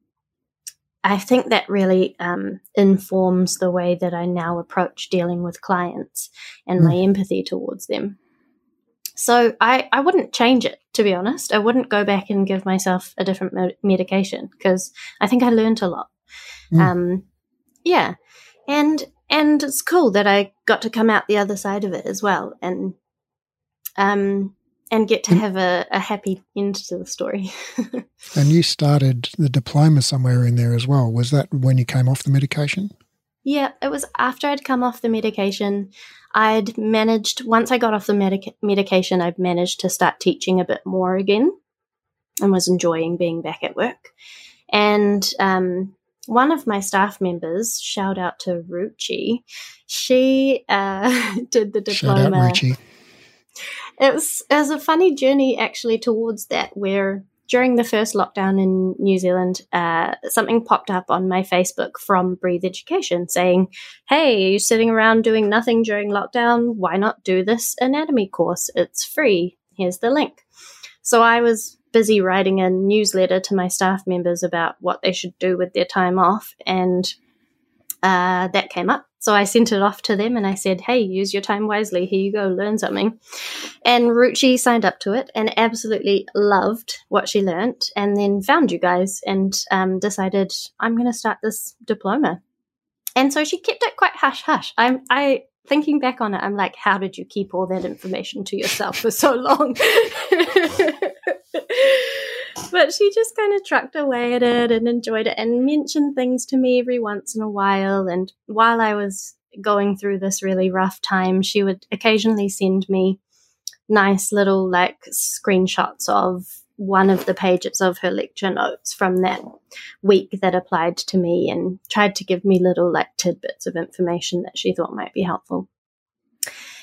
I think that really um, informs the way that I now approach dealing with clients and mm. my empathy towards them. So I, I wouldn't change it, to be honest. I wouldn't go back and give myself a different med- medication because I think I learned a lot. Mm. Um, yeah, and and it's cool that I got to come out the other side of it as well, and um, and get to have a, a happy end to the story. and you started the diploma somewhere in there as well. Was that when you came off the medication? Yeah, it was after I'd come off the medication. I'd managed, once I got off the medic- medication, I'd managed to start teaching a bit more again and was enjoying being back at work. And um, one of my staff members, shout out to Ruchi, she uh, did the diploma. Shout out Ruchi it was it was a funny journey actually towards that where during the first lockdown in New Zealand, uh, something popped up on my Facebook from Breathe Education saying, Hey, you're sitting around doing nothing during lockdown. Why not do this anatomy course? It's free. Here's the link. So I was busy writing a newsletter to my staff members about what they should do with their time off, and uh, that came up. So I sent it off to them and I said, hey, use your time wisely. Here you go, learn something. And Ruchi signed up to it and absolutely loved what she learnt and then found you guys and um, decided, I'm going to start this diploma. And so she kept it quite hush hush. I'm, I, thinking back on it, I'm like, how did you keep all that information to yourself for so long? but she just kind of trucked away at it and enjoyed it and mentioned things to me every once in a while. And while I was going through this really rough time, she would occasionally send me nice little like screenshots of one of the pages of her lecture notes from that week that applied to me and tried to give me little like tidbits of information that she thought might be helpful.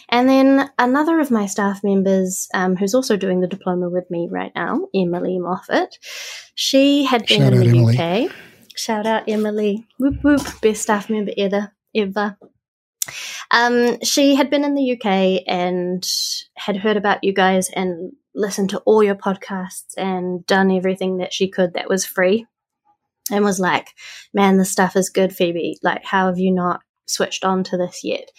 And then another of my staff members, um, who's also doing the diploma with me right now, Emily Moffat, she had been Shout in the Emily. UK. Shout out Emily. Whoop whoop. Best staff member ever. Ever. Um, she had been in the UK and had heard about you guys and listened to all your podcasts and done everything that she could that was free and was like, man, this stuff is good, Phoebe. Like, how have you not switched on to this yet?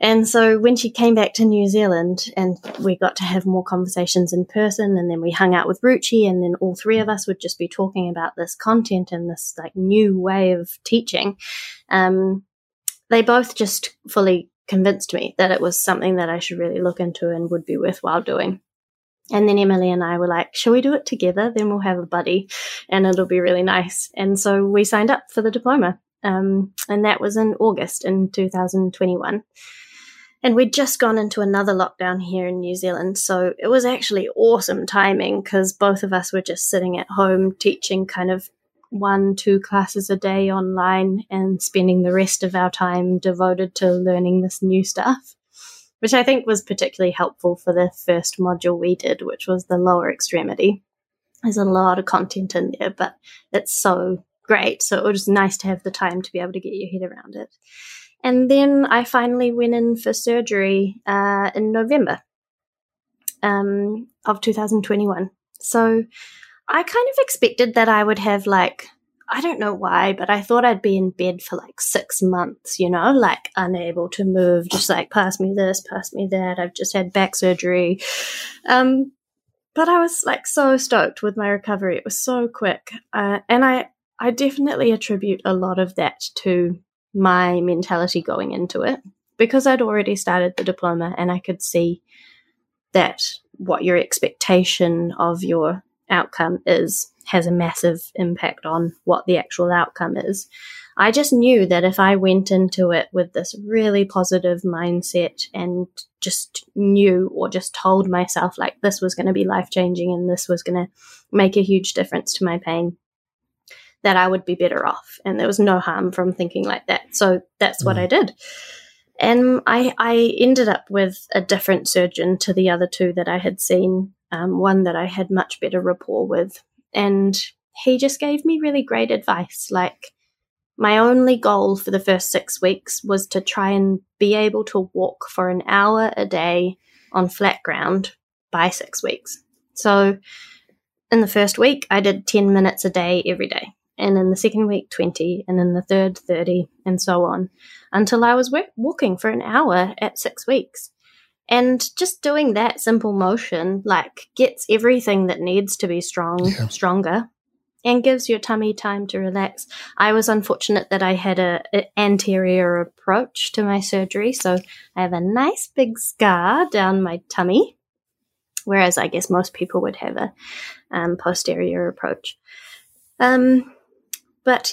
And so when she came back to New Zealand and we got to have more conversations in person and then we hung out with Ruchi and then all three of us would just be talking about this content and this like new way of teaching. Um, they both just fully convinced me that it was something that I should really look into and would be worthwhile doing. And then Emily and I were like, shall we do it together? Then we'll have a buddy and it'll be really nice. And so we signed up for the diploma. Um, and that was in August in 2021. And we'd just gone into another lockdown here in New Zealand. So it was actually awesome timing because both of us were just sitting at home teaching kind of one, two classes a day online and spending the rest of our time devoted to learning this new stuff, which I think was particularly helpful for the first module we did, which was the lower extremity. There's a lot of content in there, but it's so great. So it was nice to have the time to be able to get your head around it. And then I finally went in for surgery uh, in November um, of 2021. So I kind of expected that I would have like, I don't know why, but I thought I'd be in bed for like six months, you know, like unable to move, just like pass me this, pass me that. I've just had back surgery. Um, but I was like so stoked with my recovery. It was so quick. Uh, and I, I definitely attribute a lot of that to my mentality going into it because I'd already started the diploma and I could see that what your expectation of your outcome is has a massive impact on what the actual outcome is. I just knew that if I went into it with this really positive mindset and just knew or just told myself like this was going to be life changing and this was going to make a huge difference to my pain, that I would be better off. And there was no harm from thinking like that. So that's what I did. And I, I ended up with a different surgeon to the other two that I had seen, um, one that I had much better rapport with. And he just gave me really great advice. Like, my only goal for the first six weeks was to try and be able to walk for an hour a day on flat ground by six weeks. So, in the first week, I did 10 minutes a day every day and in the second week 20 and in the third 30 and so on until i was walking for an hour at six weeks. And just doing that simple motion like gets everything that needs to be strong Yeah. stronger and gives your tummy time to relax. I was unfortunate that i had a, a anterior approach to my surgery so i have a nice big scar down my tummy whereas i guess most people would have a um, posterior approach. Um, but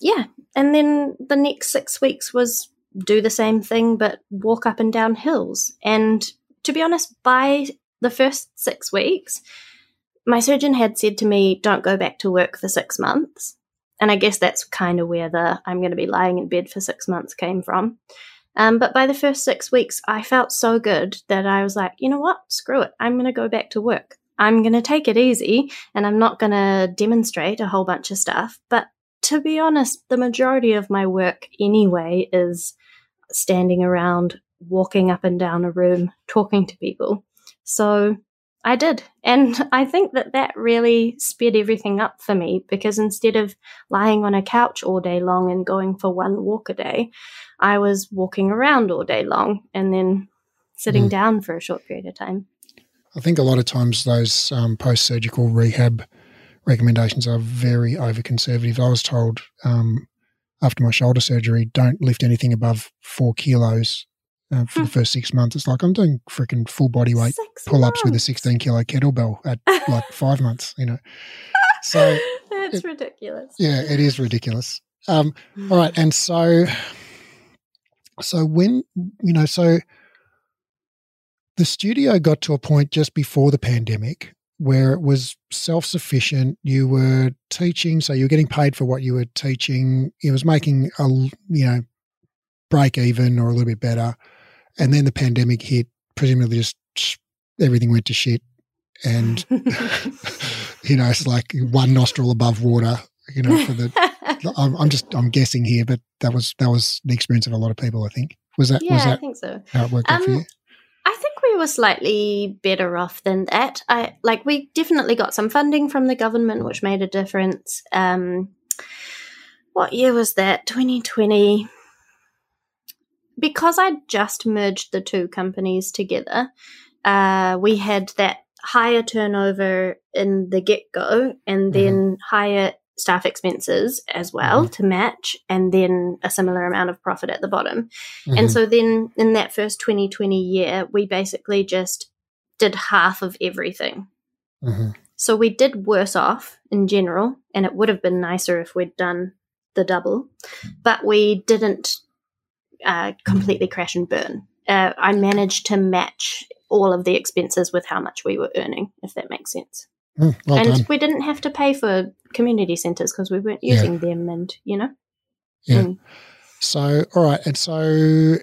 yeah, and then the next six weeks was do the same thing but walk up and down hills. And to be honest, by the first six weeks, my surgeon had said to me, don't go back to work for six months. And I guess that's kind of where the I'm going to be lying in bed for six months came from. Um, but by the first six weeks, I felt so good that I was like, you know what? Screw it. I'm going to go back to work. I'm going to take it easy and I'm not going to demonstrate a whole bunch of stuff. But to be honest, the majority of my work anyway is standing around, walking up and down a room, talking to people. So I did. And I think that that really sped everything up for me because instead of lying on a couch all day long and going for one walk a day, I was walking around all day long and then sitting mm. down for a short period of time. I think a lot of times those um, post surgical rehab recommendations are very over conservative. I was told um, after my shoulder surgery, don't lift anything above four kilos uh, for the hmm. first six months. It's like I'm doing freaking full body weight pull ups with a 16 kilo kettlebell at like five months, you know. So that's it, ridiculous. Yeah, it is ridiculous. Um, all right. And so, so when, you know, so the studio got to a point just before the pandemic where it was self sufficient. You were teaching, so you were getting paid for what you were teaching. It was making a, you know, break even or a little bit better. And then the pandemic hit, presumably just everything went to shit. And, you know, it's like one nostril above water, you know, for the, I'm, just, I'm guessing here, but that was, that was the experience of a lot of people, I think. Was that, yeah, was that I think so. how it worked um, out for you? I we were slightly better off than that. I like we definitely got some funding from the government, which made a difference. Um, what year was that? 2020 because I'd just merged the two companies together, uh, we had that higher turnover in the get go and mm-hmm. then mm-hmm. higher staff expenses as well mm-hmm. to match, and then a similar amount of profit at the bottom. Mm-hmm. And so then in that first 2020 year, we basically just did half of everything. Mm-hmm. So we did worse off in general, and it would have been nicer if we'd done the double, but we didn't uh, completely crash and burn. Uh, I managed to match all of the expenses with how much we were earning, if that makes sense. Mm, well and done. we didn't have to pay for community centres because we weren't using yeah. them, and you know. Yeah. Mm. So, all right, and so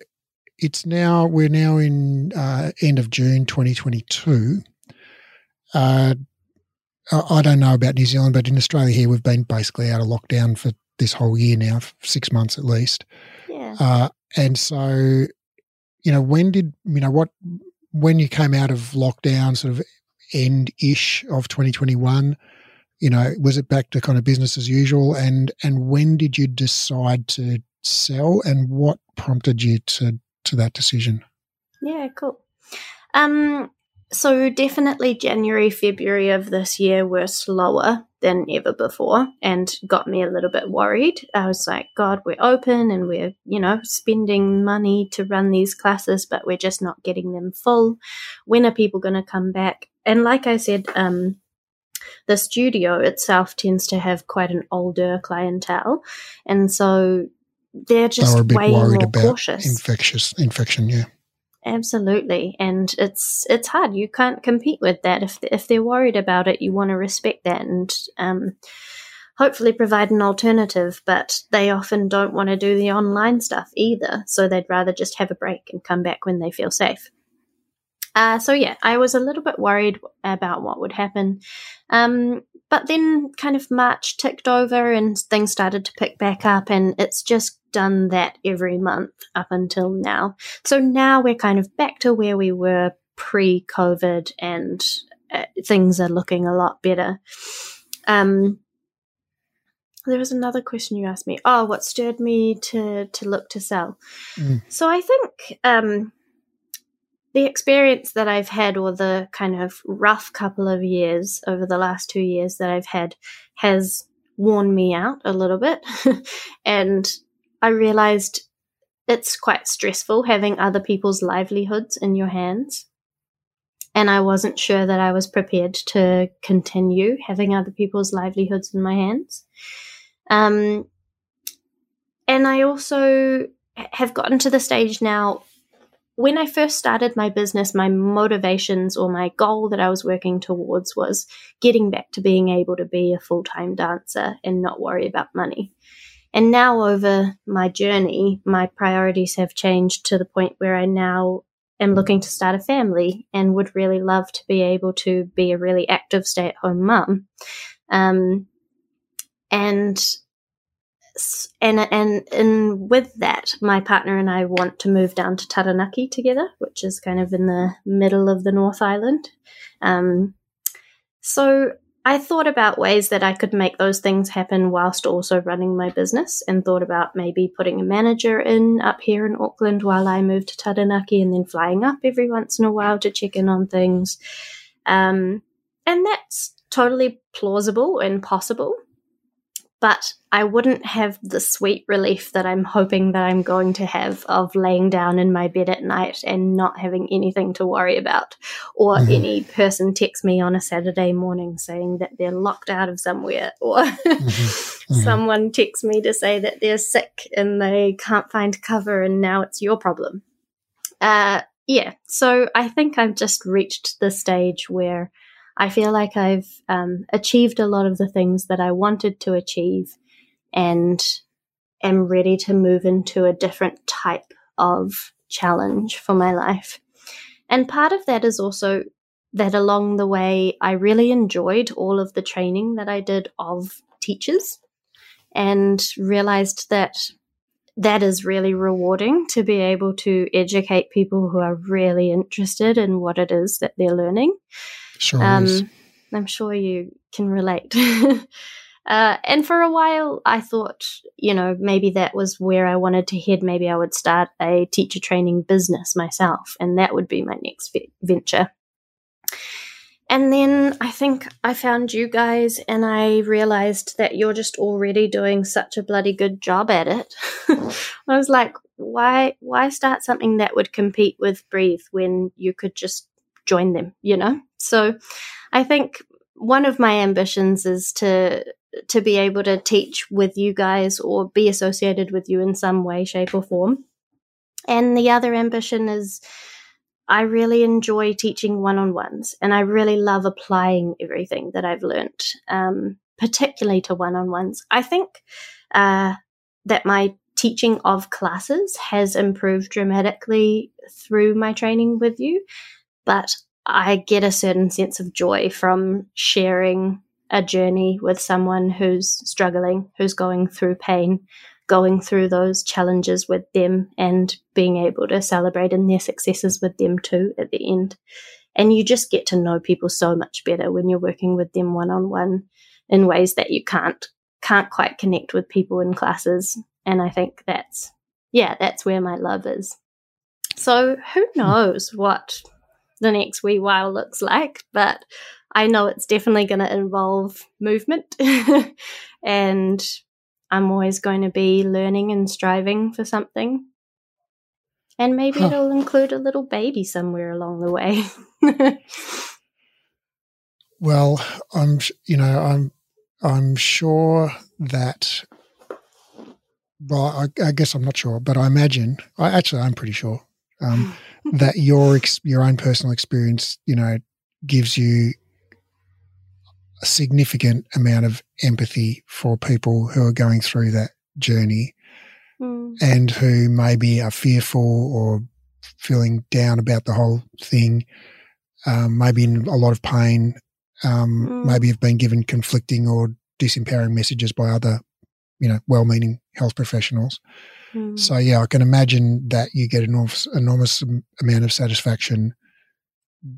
it's now we're now in uh, end of June, twenty twenty two. Uh, I don't know about New Zealand, but in Australia here, we've been basically out of lockdown for this whole year now, six months at least. Yeah. Uh, and so, you know, when did, you know, what, when you came out of lockdown, sort of end ish of 2021, you know, was it back to kind of business as usual? And, and when did you decide to sell and what prompted you to, to that decision? Yeah, cool. Um, so definitely January, February of this year were slower than ever before and got me a little bit worried. I was like, God, we're open and we're, you know, spending money to run these classes, but we're just not getting them full. When are people going to come back? And like I said, um, the studio itself tends to have quite an older clientele. And so they're just they way more cautious. Infectious infection, yeah. Absolutely, and it's it's hard. You can't compete with that. If if they're worried about it, you want to respect that and um, hopefully provide an alternative. But they often don't want to do the online stuff either, so they'd rather just have a break and come back when they feel safe. Uh, so yeah, I was a little bit worried about what would happen. Um, but then kind of March ticked over and things started to pick back up, and it's just done that every month up until now. So now we're kind of back to where we were pre COVID, and uh, things are looking a lot better. Um, there was another question you asked me. Oh, what stirred me to to look to sell? Mm. So I think um, the experience that I've had, or the kind of rough couple of years over the last two years that I've had, has worn me out a little bit. and I realized it's quite stressful having other people's livelihoods in your hands. And I wasn't sure that I was prepared to continue having other people's livelihoods in my hands. Um, and I also have gotten to the stage now when I first started my business, my motivations or my goal that I was working towards was getting back to being able to be a full time dancer and not worry about money. And now, over my journey, my priorities have changed to the point where I now am looking to start a family and would really love to be able to be a really active stay at home mum. Um, and and and and with that, my partner and I want to move down to Taranaki together, which is kind of in the middle of the North Island. Um, so I thought about ways that I could make those things happen whilst also running my business, and thought about maybe putting a manager in up here in Auckland while I moved to Taranaki, and then flying up every once in a while to check in on things. Um, and that's totally plausible and possible but I wouldn't have the sweet relief that I'm hoping that I'm going to have of laying down in my bed at night and not having anything to worry about, or mm-hmm. any person text me on a Saturday morning saying that they're locked out of somewhere, or mm-hmm. Mm-hmm. someone texts me to say that they're sick and they can't find cover and now it's your problem. Uh, yeah, so I think I've just reached the stage where I feel like I've um, achieved a lot of the things that I wanted to achieve and am ready to move into a different type of challenge for my life. And part of that is also that along the way, I really enjoyed all of the training that I did of teachers and realized that that is really rewarding to be able to educate people who are really interested in what it is that they're learning. Sure um. I'm sure you can relate. uh, and for a while, I thought, you know, maybe that was where I wanted to head. Maybe I would start a teacher training business myself, and that would be my next venture. And then I think I found you guys, and I realized that you're just already doing such a bloody good job at it. I was like, why, why start something that would compete with Breathe when you could just join them, you know? So I think one of my ambitions is to to be able to teach with you guys or be associated with you in some way, shape, or form. And the other ambition is I really enjoy teaching one on ones and I really love applying everything that I've learned, um, particularly to one on ones. I think uh, that my teaching of classes has improved dramatically through my training with you, but I get a certain sense of joy from sharing a journey with someone who's struggling, who's going through pain, going through those challenges with them, and being able to celebrate in their successes with them too at the end. And you just get to know people so much better when you're working with them one on one in ways that you can't can't quite connect with people in classes. And I think that's yeah, that's where my love is. So who hmm. knows what the next wee while looks like, but I know it's definitely going to involve movement. and I'm always going to be learning and striving for something. And maybe huh. it'll include a little baby somewhere along the way. well, I'm, you know, I'm, I'm sure that. Well, I, I guess I'm not sure, but I imagine. I actually, I'm pretty sure um, that your ex- your own personal experience, you know, gives you a significant amount of empathy for people who are going through that journey mm. and who maybe are fearful or feeling down about the whole thing, um, maybe in a lot of pain, um, mm. maybe have been given conflicting or disempowering messages by other, you know, well-meaning health professionals. Hmm. So yeah, I can imagine that you get an enormous, enormous amount of satisfaction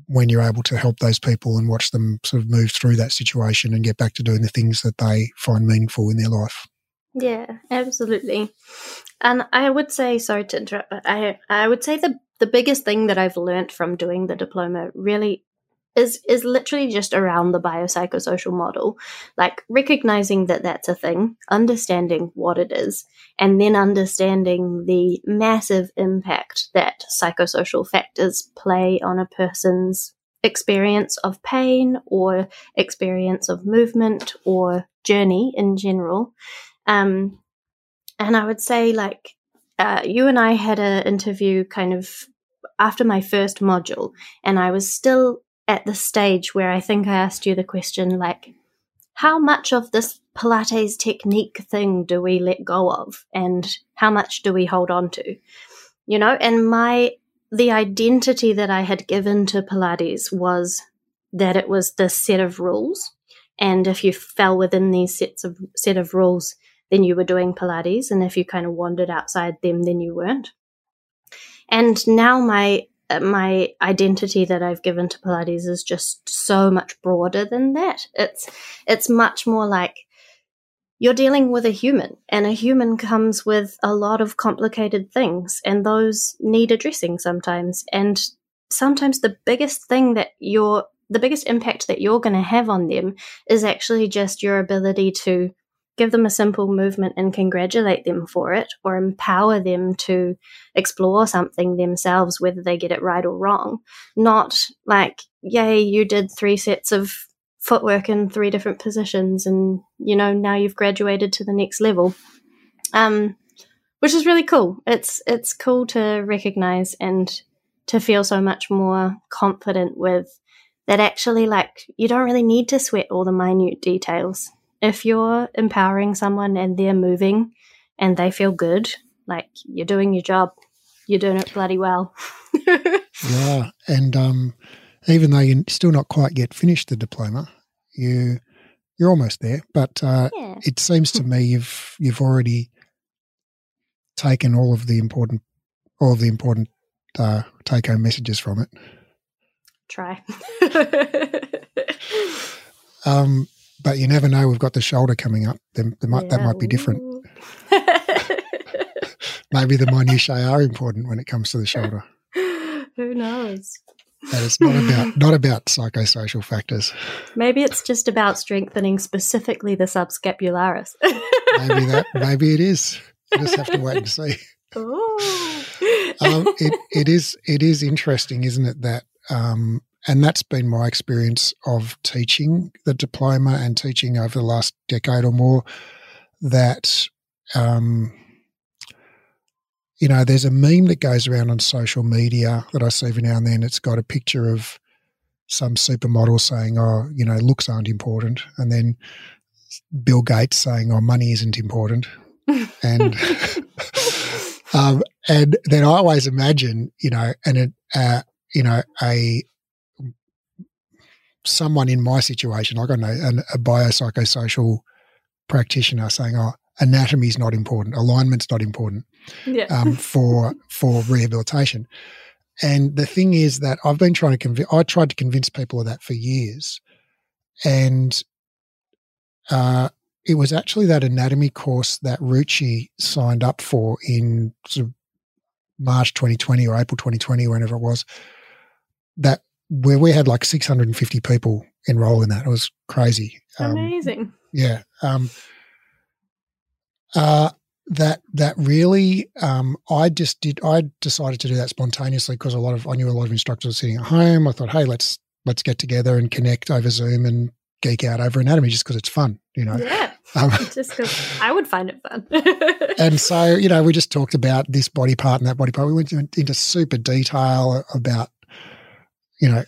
when you're able to help those people and watch them sort of move through that situation and get back to doing the things that they find meaningful in their life. Yeah, absolutely. And I would say, sorry to interrupt, but I I would say the the biggest thing that I've learned from doing the diploma really is is literally just around the biopsychosocial model like recognizing that that's a thing understanding what it is and then understanding the massive impact that psychosocial factors play on a person's experience of pain or experience of movement or journey in general. Um, and i would say like uh, you and i had an interview kind of after my first module and i was still at the stage where I think I asked you the question like, how much of this Pilates technique thing do we let go of? And how much do we hold on to? You know, and my the identity that I had given to Pilates was that it was this set of rules. And if you fell within these sets of set of rules, then you were doing Pilates. And if you kind of wandered outside them, then you weren't. And now my Uh, my identity that I've given to Pilates is just so much broader than that. It's it's much more like you're dealing with a human and a human comes with a lot of complicated things and those need addressing sometimes and sometimes the biggest thing that you're the biggest impact that you're going to have on them is actually just your ability to give them a simple movement and congratulate them for it or empower them to explore something themselves, whether they get it right or wrong. Not like, yay, you did three sets of footwork in three different positions and, you know, now you've graduated to the next level. Um, which is really cool. It's, it's cool to recognize and to feel so much more confident with that actually like you don't really need to sweat all the minute details if you're empowering someone and they're moving and they feel good, like you're doing your job, you're doing it bloody well. yeah, and um, even though you're still not quite yet finished the diploma, you you're almost there. But uh, yeah. it seems to me you've you've already taken all of the important all of the important uh, take home messages from it. Try. um, but you never know. We've got the shoulder coming up. There, there might, yeah. That might be different. Maybe the minutiae are important when it comes to the shoulder. Who knows? And it's not about not about psychosocial factors. Maybe it's just about strengthening specifically the subscapularis. maybe that. Maybe it is. You just have to wait and see. Um, it, it is. It is interesting, isn't it? That um, and that's been my experience of teaching the diploma and teaching over the last decade or more. That, um, you know, there's a meme that goes around on social media that I see every now and then. It's got a picture of some supermodel saying, oh, you know, looks aren't important. And then Bill Gates saying, oh, money isn't important. and, um, and then I always imagine, you know, and, uh, you know, a, someone in my situation, like I know an, a biopsychosocial practitioner saying, "Oh, anatomy is not important, alignment's not important yeah. um, for for rehabilitation." And the thing is that I've been trying to convince. I tried to convince people of that for years, and uh, it was actually that anatomy course that Ruchi signed up for in sort of March 2020 or April 2020, whenever it was, that where we had like 650 people enroll in that. It was crazy. Um, Amazing. Yeah. Um, uh, that that really um, I just did I decided to do that spontaneously because a lot of I knew a lot of instructors were sitting at home. I thought, hey, let's let's get together and connect over Zoom and geek out over anatomy just because it's fun, you know. Yeah. Um, just because I would find it fun. and so, you know, we just talked about this body part and that body part. We went into super detail about you know,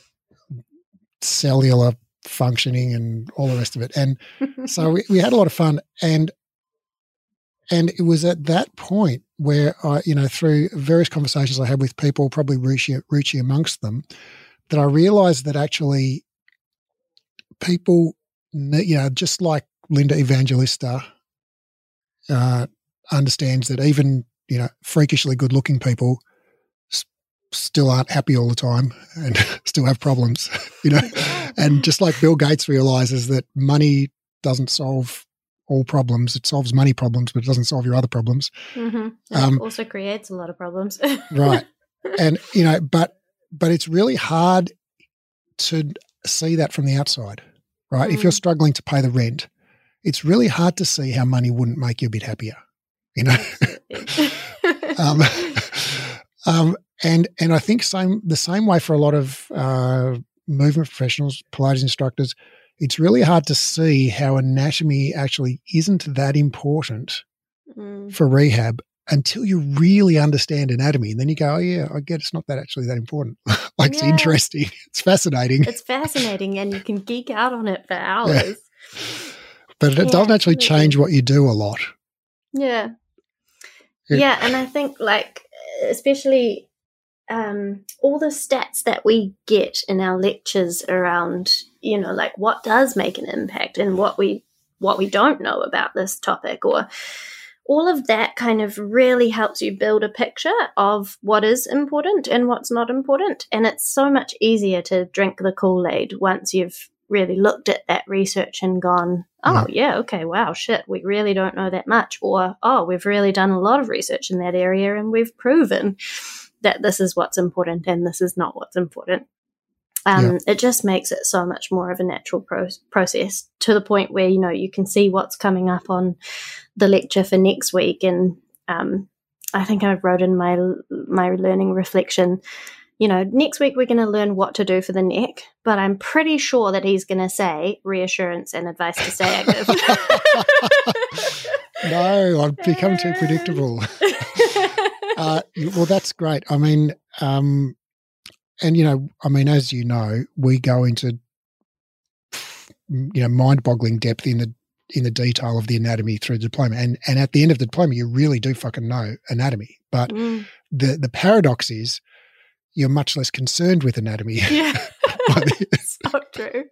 cellular functioning and all the rest of it. And so we, we had a lot of fun. And and it was at that point where I, you know, through various conversations I had with people, probably Ruchi, Ruchi amongst them, that I realized that actually people, you know, just like Linda Evangelista uh, understands that even, you know, freakishly good looking people still aren't happy all the time and still have problems, you know. and just like Bill Gates realizes that money doesn't solve all problems, it solves money problems, but it doesn't solve your other problems. Mm-hmm. Um, also creates a lot of problems, right? And you know, but but it's really hard to see that from the outside, right? Mm. If you're mm. struggling to pay the rent, it's really hard to see how money wouldn't make you a bit happier, you know. um, um, and and I think same the same way for a lot of uh, movement professionals, Pilates instructors, it's really hard to see how anatomy actually isn't that important mm. for rehab until you really understand anatomy. And then you go, oh, yeah, I get it's not that actually that important. like yeah. it's interesting. It's fascinating. It's fascinating and you can geek out on it for hours. Yeah. But it yeah, doesn't actually change what you do a lot. Yeah. Yeah. And I think like, especially um, all the stats that we get in our lectures around, you know, like what does make an impact and what we what we don't know about this topic or all of that kind of really helps you build a picture of what is important and what's not important. And it's so much easier to drink the Kool Aid once you've really looked at that research and gone, oh, yeah. yeah, okay, wow, shit, we really don't know that much. Or, oh, we've really done a lot of research in that area and we've proven that this is what's important and this is not what's important. Um, yeah. It just makes it so much more of a natural pro- process to the point where you know you can see what's coming up on the lecture for next week. And um, I think I wrote in my my learning reflection, you know, next week we're going to learn what to do for the neck, but I'm pretty sure that he's going to say reassurance and advice to stay active. no, I've become too predictable. uh, well, that's great. I mean, um, and you know, I mean, as you know, we go into you know mind-boggling depth in the in the detail of the anatomy through the diploma, and and at the end of the diploma, you really do fucking know anatomy. But mm. the the paradox is, you're much less concerned with anatomy. Yeah, it's not true.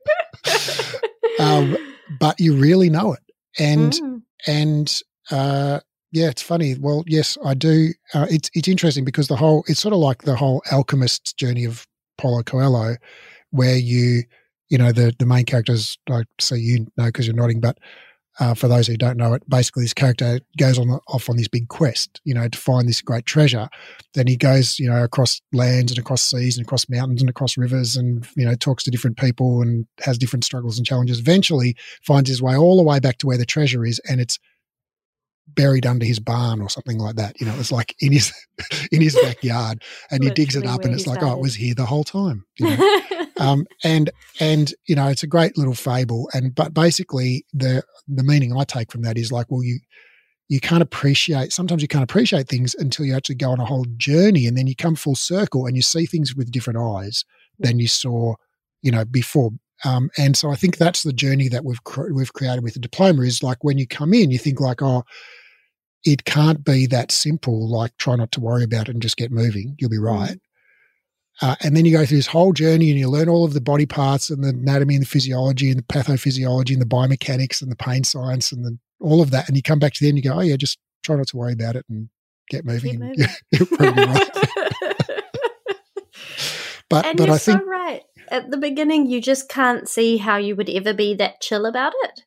um, but you really know it, and mm. and uh, yeah, it's funny. Well, yes, I do. Uh, it's it's interesting because the whole it's sort of like the whole alchemist's journey of Paulo Coelho, where you you know the the main characters. I say you know because you're nodding, but uh, for those who don't know it, basically this character goes on off on this big quest, you know, to find this great treasure. Then he goes, you know, across lands and across seas and across mountains and across rivers, and you know, talks to different people and has different struggles and challenges. Eventually, finds his way all the way back to where the treasure is, and it's buried under his barn or something like that. You know, it's like in his in his backyard, and he digs it up, and it's like, started. oh, it was here the whole time. You know? um, and and you know, it's a great little fable. And but basically, the the meaning I take from that is like, well, you you can't appreciate. Sometimes you can't appreciate things until you actually go on a whole journey, and then you come full circle, and you see things with different eyes than you saw, you know, before. Um, and so I think that's the journey that we've cr- we've created with the diploma is like when you come in, you think like, oh, it can't be that simple. Like try not to worry about it and just get moving. You'll be mm. right. Uh, and then you go through this whole journey and you learn all of the body parts and the anatomy and the physiology and the pathophysiology and the biomechanics and the pain science and the, all of that. And you come back to the end and you go, oh, yeah, just try not to worry about it and get moving. Keep moving. right. but and but I think so right at the beginning, you just can't see how you would ever be that chill about it.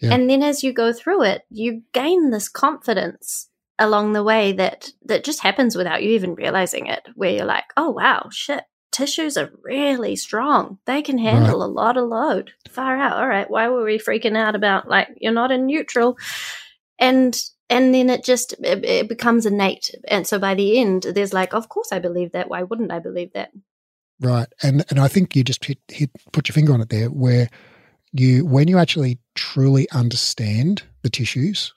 Yeah. And then as you go through it, you gain this confidence along the way that that just happens without you even realizing it where you're like, "Oh wow, shit. Tissues are really strong. They can handle right. a lot of load. Far out. All right, why were we freaking out about like you're not in neutral?" And and then it just it, it becomes innate. And so by the end, there's like, "Of course I believe that. Why wouldn't I believe that?" Right. And and I think you just hit, hit put your finger on it there where you when you actually truly understand the tissues,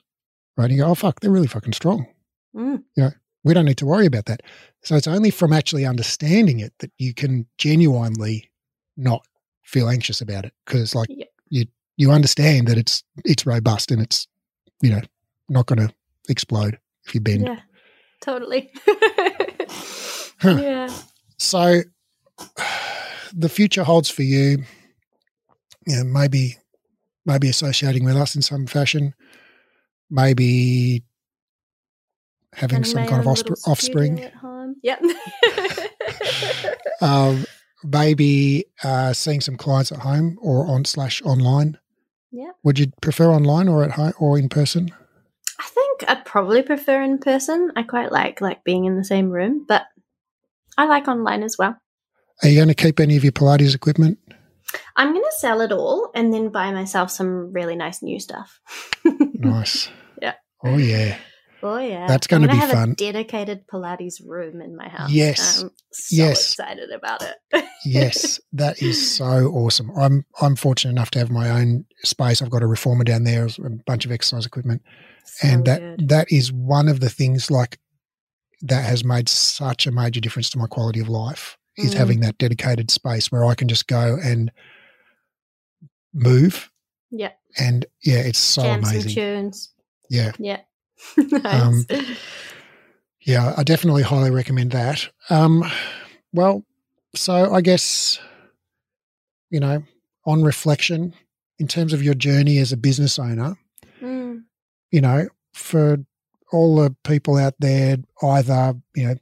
right? You go, oh fuck, they're really fucking strong. Mm. You know, we don't need to worry about that. So it's only from actually understanding it that you can genuinely not feel anxious about it because like yeah. you you understand that it's it's robust and it's you know not going to explode if you bend. Yeah, totally. huh. Yeah. So the future holds for you, you know, maybe maybe associating with us in some fashion, maybe having and some kind of offspring. At home. Yep. um, maybe uh, seeing some clients at home or on slash online. Yeah. Would you prefer online or at home or in person? I think I'd probably prefer in person. I quite like like being in the same room, but I like online as well. Are you going to keep any of your Pilates equipment? I'm going to sell it all and then buy myself some really nice new stuff. nice. Yeah. Oh yeah. Oh yeah. That's going to be have fun. A dedicated Pilates room in my house. Yes. I'm so yes. excited about it. yes, that is so awesome. I'm I'm fortunate enough to have my own space. I've got a reformer down there, a bunch of exercise equipment, so and that good. that is one of the things like that has made such a major difference to my quality of life is mm. having that dedicated space where I can just go and move. Yeah. And yeah, it's so Jam amazing. tunes. Yeah. Yeah. nice. Um, Yeah, I definitely highly recommend that. Um, well, so I guess, you know, on reflection, in terms of your journey as a business owner, mm. you know, for all the people out there, either, you know,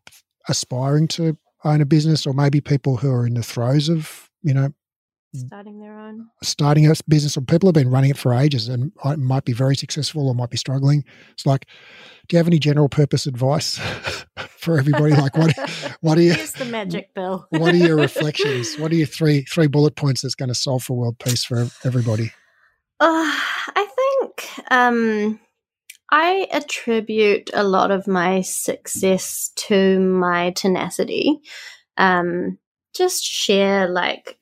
aspiring to own a business or maybe people who are in the throes of, you know, starting their own. starting a business or people have been running it for ages and might be very successful or might be struggling. It's like do you have any general purpose advice for everybody? Like what what are you Here's the magic bill. what are your reflections? What are your three three bullet points that's going to solve for world peace for everybody? Uh, i think um I attribute a lot of my success to my tenacity. Um, just share like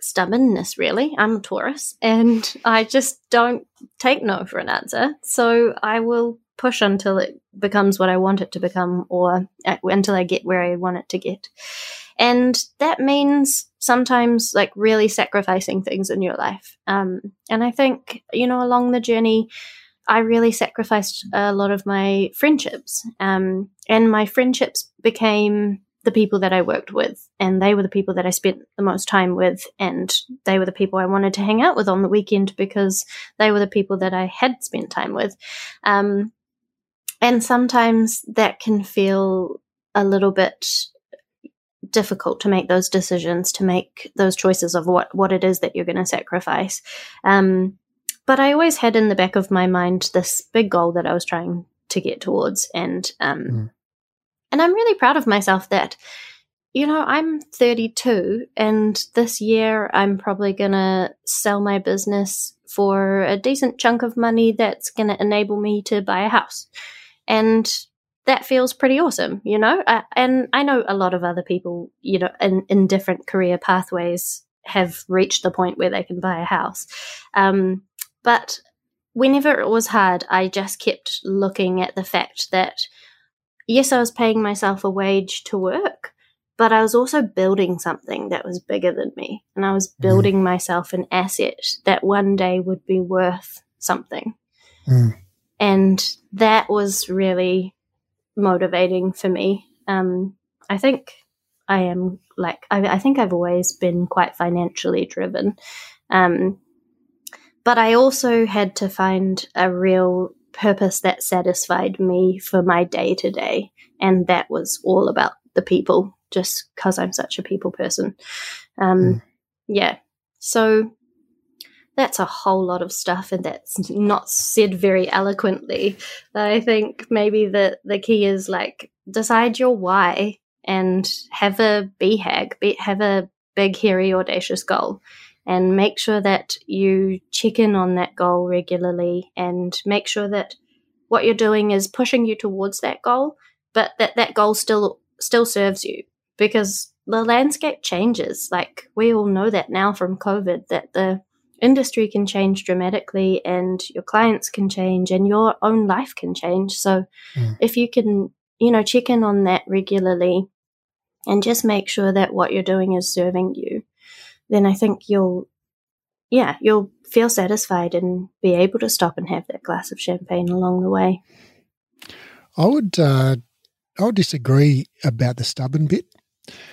stubbornness, really. I'm a Taurus and I just don't take no for an answer. So I will push until it becomes what I want it to become or uh, until I get where I want it to get. And that means sometimes like really sacrificing things in your life. Um, and I think, you know, along the journey, I really sacrificed a lot of my friendships. Um, and my friendships became the people that I worked with, and they were the people that I spent the most time with, and they were the people I wanted to hang out with on the weekend because they were the people that I had spent time with. Um, and sometimes that can feel a little bit difficult to make those decisions, to make those choices of what what it is that you're going to sacrifice. Um, but I always had in the back of my mind this big goal that I was trying to get towards, and um, mm. And I'm really proud of myself that, you know, I'm 32 and this year I'm probably going to sell my business for a decent chunk of money that's going to enable me to buy a house. And that feels pretty awesome, you know? Uh, and I know a lot of other people, you know, in, in different career pathways have reached the point where they can buy a house. Um, but whenever it was hard, I just kept looking at the fact that yes, I was paying myself a wage to work, but I was also building something that was bigger than me. And I was mm. building mm. myself an asset that one day would be worth something. Mm. And that was really motivating for me. Um, I think I am like, I, I, think I've always been quite financially driven. Um, but I also had to find a real purpose that satisfied me for my day to day. And that was all about the people, just because I'm such a people person. Um, mm. Yeah. So that's a whole lot of stuff, and that's not said very eloquently. But I think maybe the, the key is like decide your why and have a BHAG, be, have a big, hairy, audacious goal and make sure that you check in on that goal regularly and make sure that what you're doing is pushing you towards that goal but that that goal still still serves you because the landscape changes like we all know that now from covid that the industry can change dramatically and your clients can change and your own life can change so mm. if you can you know check in on that regularly and just make sure that what you're doing is serving you then I think you'll, yeah, you'll feel satisfied and be able to stop and have that glass of champagne along the way. I would, uh, I would disagree about the stubborn bit.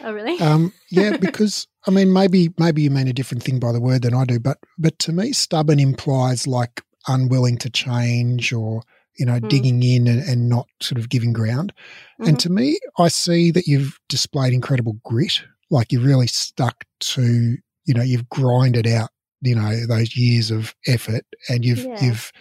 Oh, really? Um, yeah, because I mean, maybe maybe you mean a different thing by the word than I do, but but to me, stubborn implies like unwilling to change or you know mm. digging in and, and, not sort of giving ground. Mm-hmm. And to me, I see that you've displayed incredible grit like you've really stuck to, you know, you've grinded out, you know, those years of effort and you've, yeah. you've,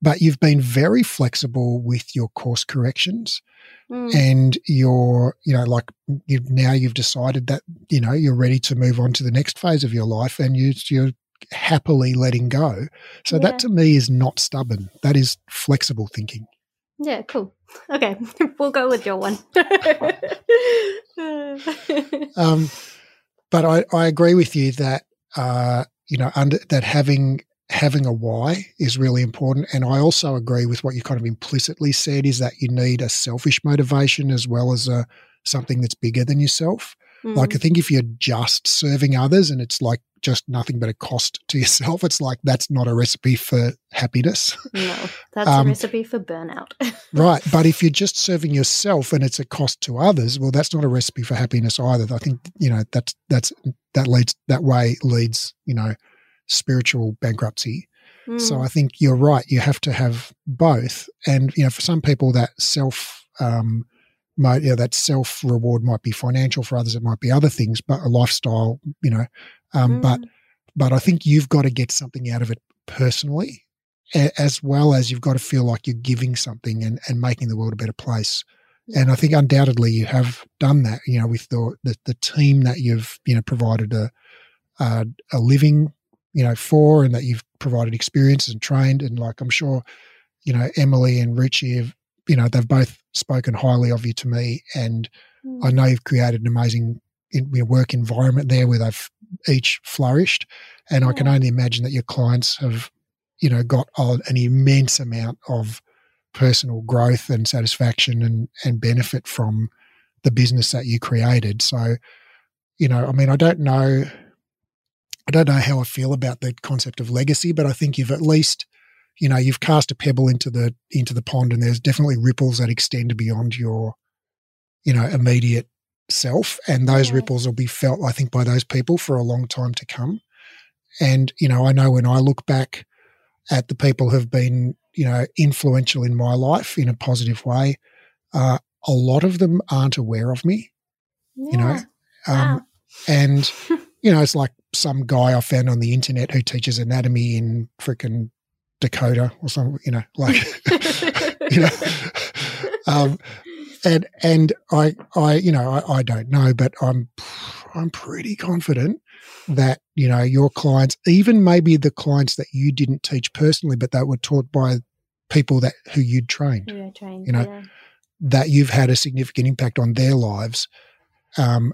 but you've been very flexible with your course corrections. Mm. and you're you know like you've now you've decided that you know you're ready to move on to the next phase of your life and you you're happily letting go so yeah. that to me is not stubborn that is flexible thinking yeah cool Okay, we'll go with your one. um, but I, I agree with you that uh, you know under that having having a why is really important, and I also agree with what you kind of implicitly said is that you need a selfish motivation as well as a something that's bigger than yourself. Mm. Like, I think if you're just serving others and it's like just nothing but a cost to yourself, it's like that's not a recipe for happiness. No, that's um, a recipe for burnout. right. But if you're just serving yourself and it's a cost to others, well, that's not a recipe for happiness either. I think, you know, that's, that's, that leads, that way leads, you know, spiritual bankruptcy. Mm. So I think you're right. You have to have both. And, you know, for some people, that self, um, might, you know, that self reward might be financial. For others, it might be other things, but a lifestyle, you know. Um, mm. But, but I think you've got to get something out of it personally, as well as you've got to feel like you're giving something and, and making the world a better place. And I think undoubtedly you have done that, you know, with the, the, the team that you've, you know, provided a, a, a living you know, for and that you've provided experiences and trained. And like, I'm sure, you know, Emily and Richie have, you know, they've both spoken highly of you to me. And mm. I know you've created an amazing in, you work environment there where they've each flourished. And I can mm. only imagine that your clients have, you know, got an immense amount of personal growth and satisfaction and, and benefit from the business that you created. So, you know, I mean, I don't know I don't know how I feel about the concept of legacy, but I think you've at least, you know, you've cast a pebble into the into the pond, and there's definitely ripples that extend beyond your, you know, immediate self, and those yeah. ripples will be felt, I think, by those people for a long time to come. And you know, I know when I look back at the people who've been, you know, influential in my life in a positive way, uh, a lot of them aren't aware of me. Yeah. You know, um, wow. and you know, it's like some guy I found on the internet who teaches anatomy in freaking Dakota or something, you know, like, you know, um, and and I I you know I, I don't know, but I'm I'm pretty confident that you know your clients, even maybe the clients that you didn't teach personally, but that were taught by people that who you'd trained, yeah, trained you know, yeah. that you've had a significant impact on their lives, um,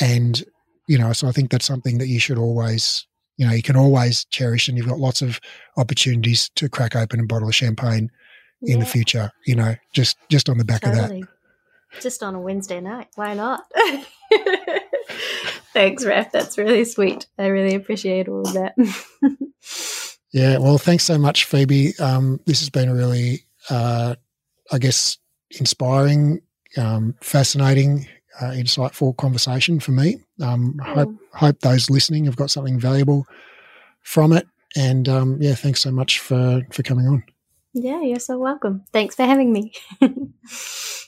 and you know, so I think that's something that you should always, you know, you can always cherish, and you've got lots of opportunities to crack open a bottle of champagne in yeah. the future. You know, just just on the back totally. of that. Just on a Wednesday night, why not? thanks, Raf. That's really sweet. I really appreciate all of that. yeah, well, thanks so much, Phoebe. Um, this has been a really, uh, I guess, inspiring, um, fascinating uh, insightful conversation for me. Um, hope hope those listening have got something valuable from it. And um, yeah, thanks so much for for coming on. Yeah, you're so welcome. Thanks for having me.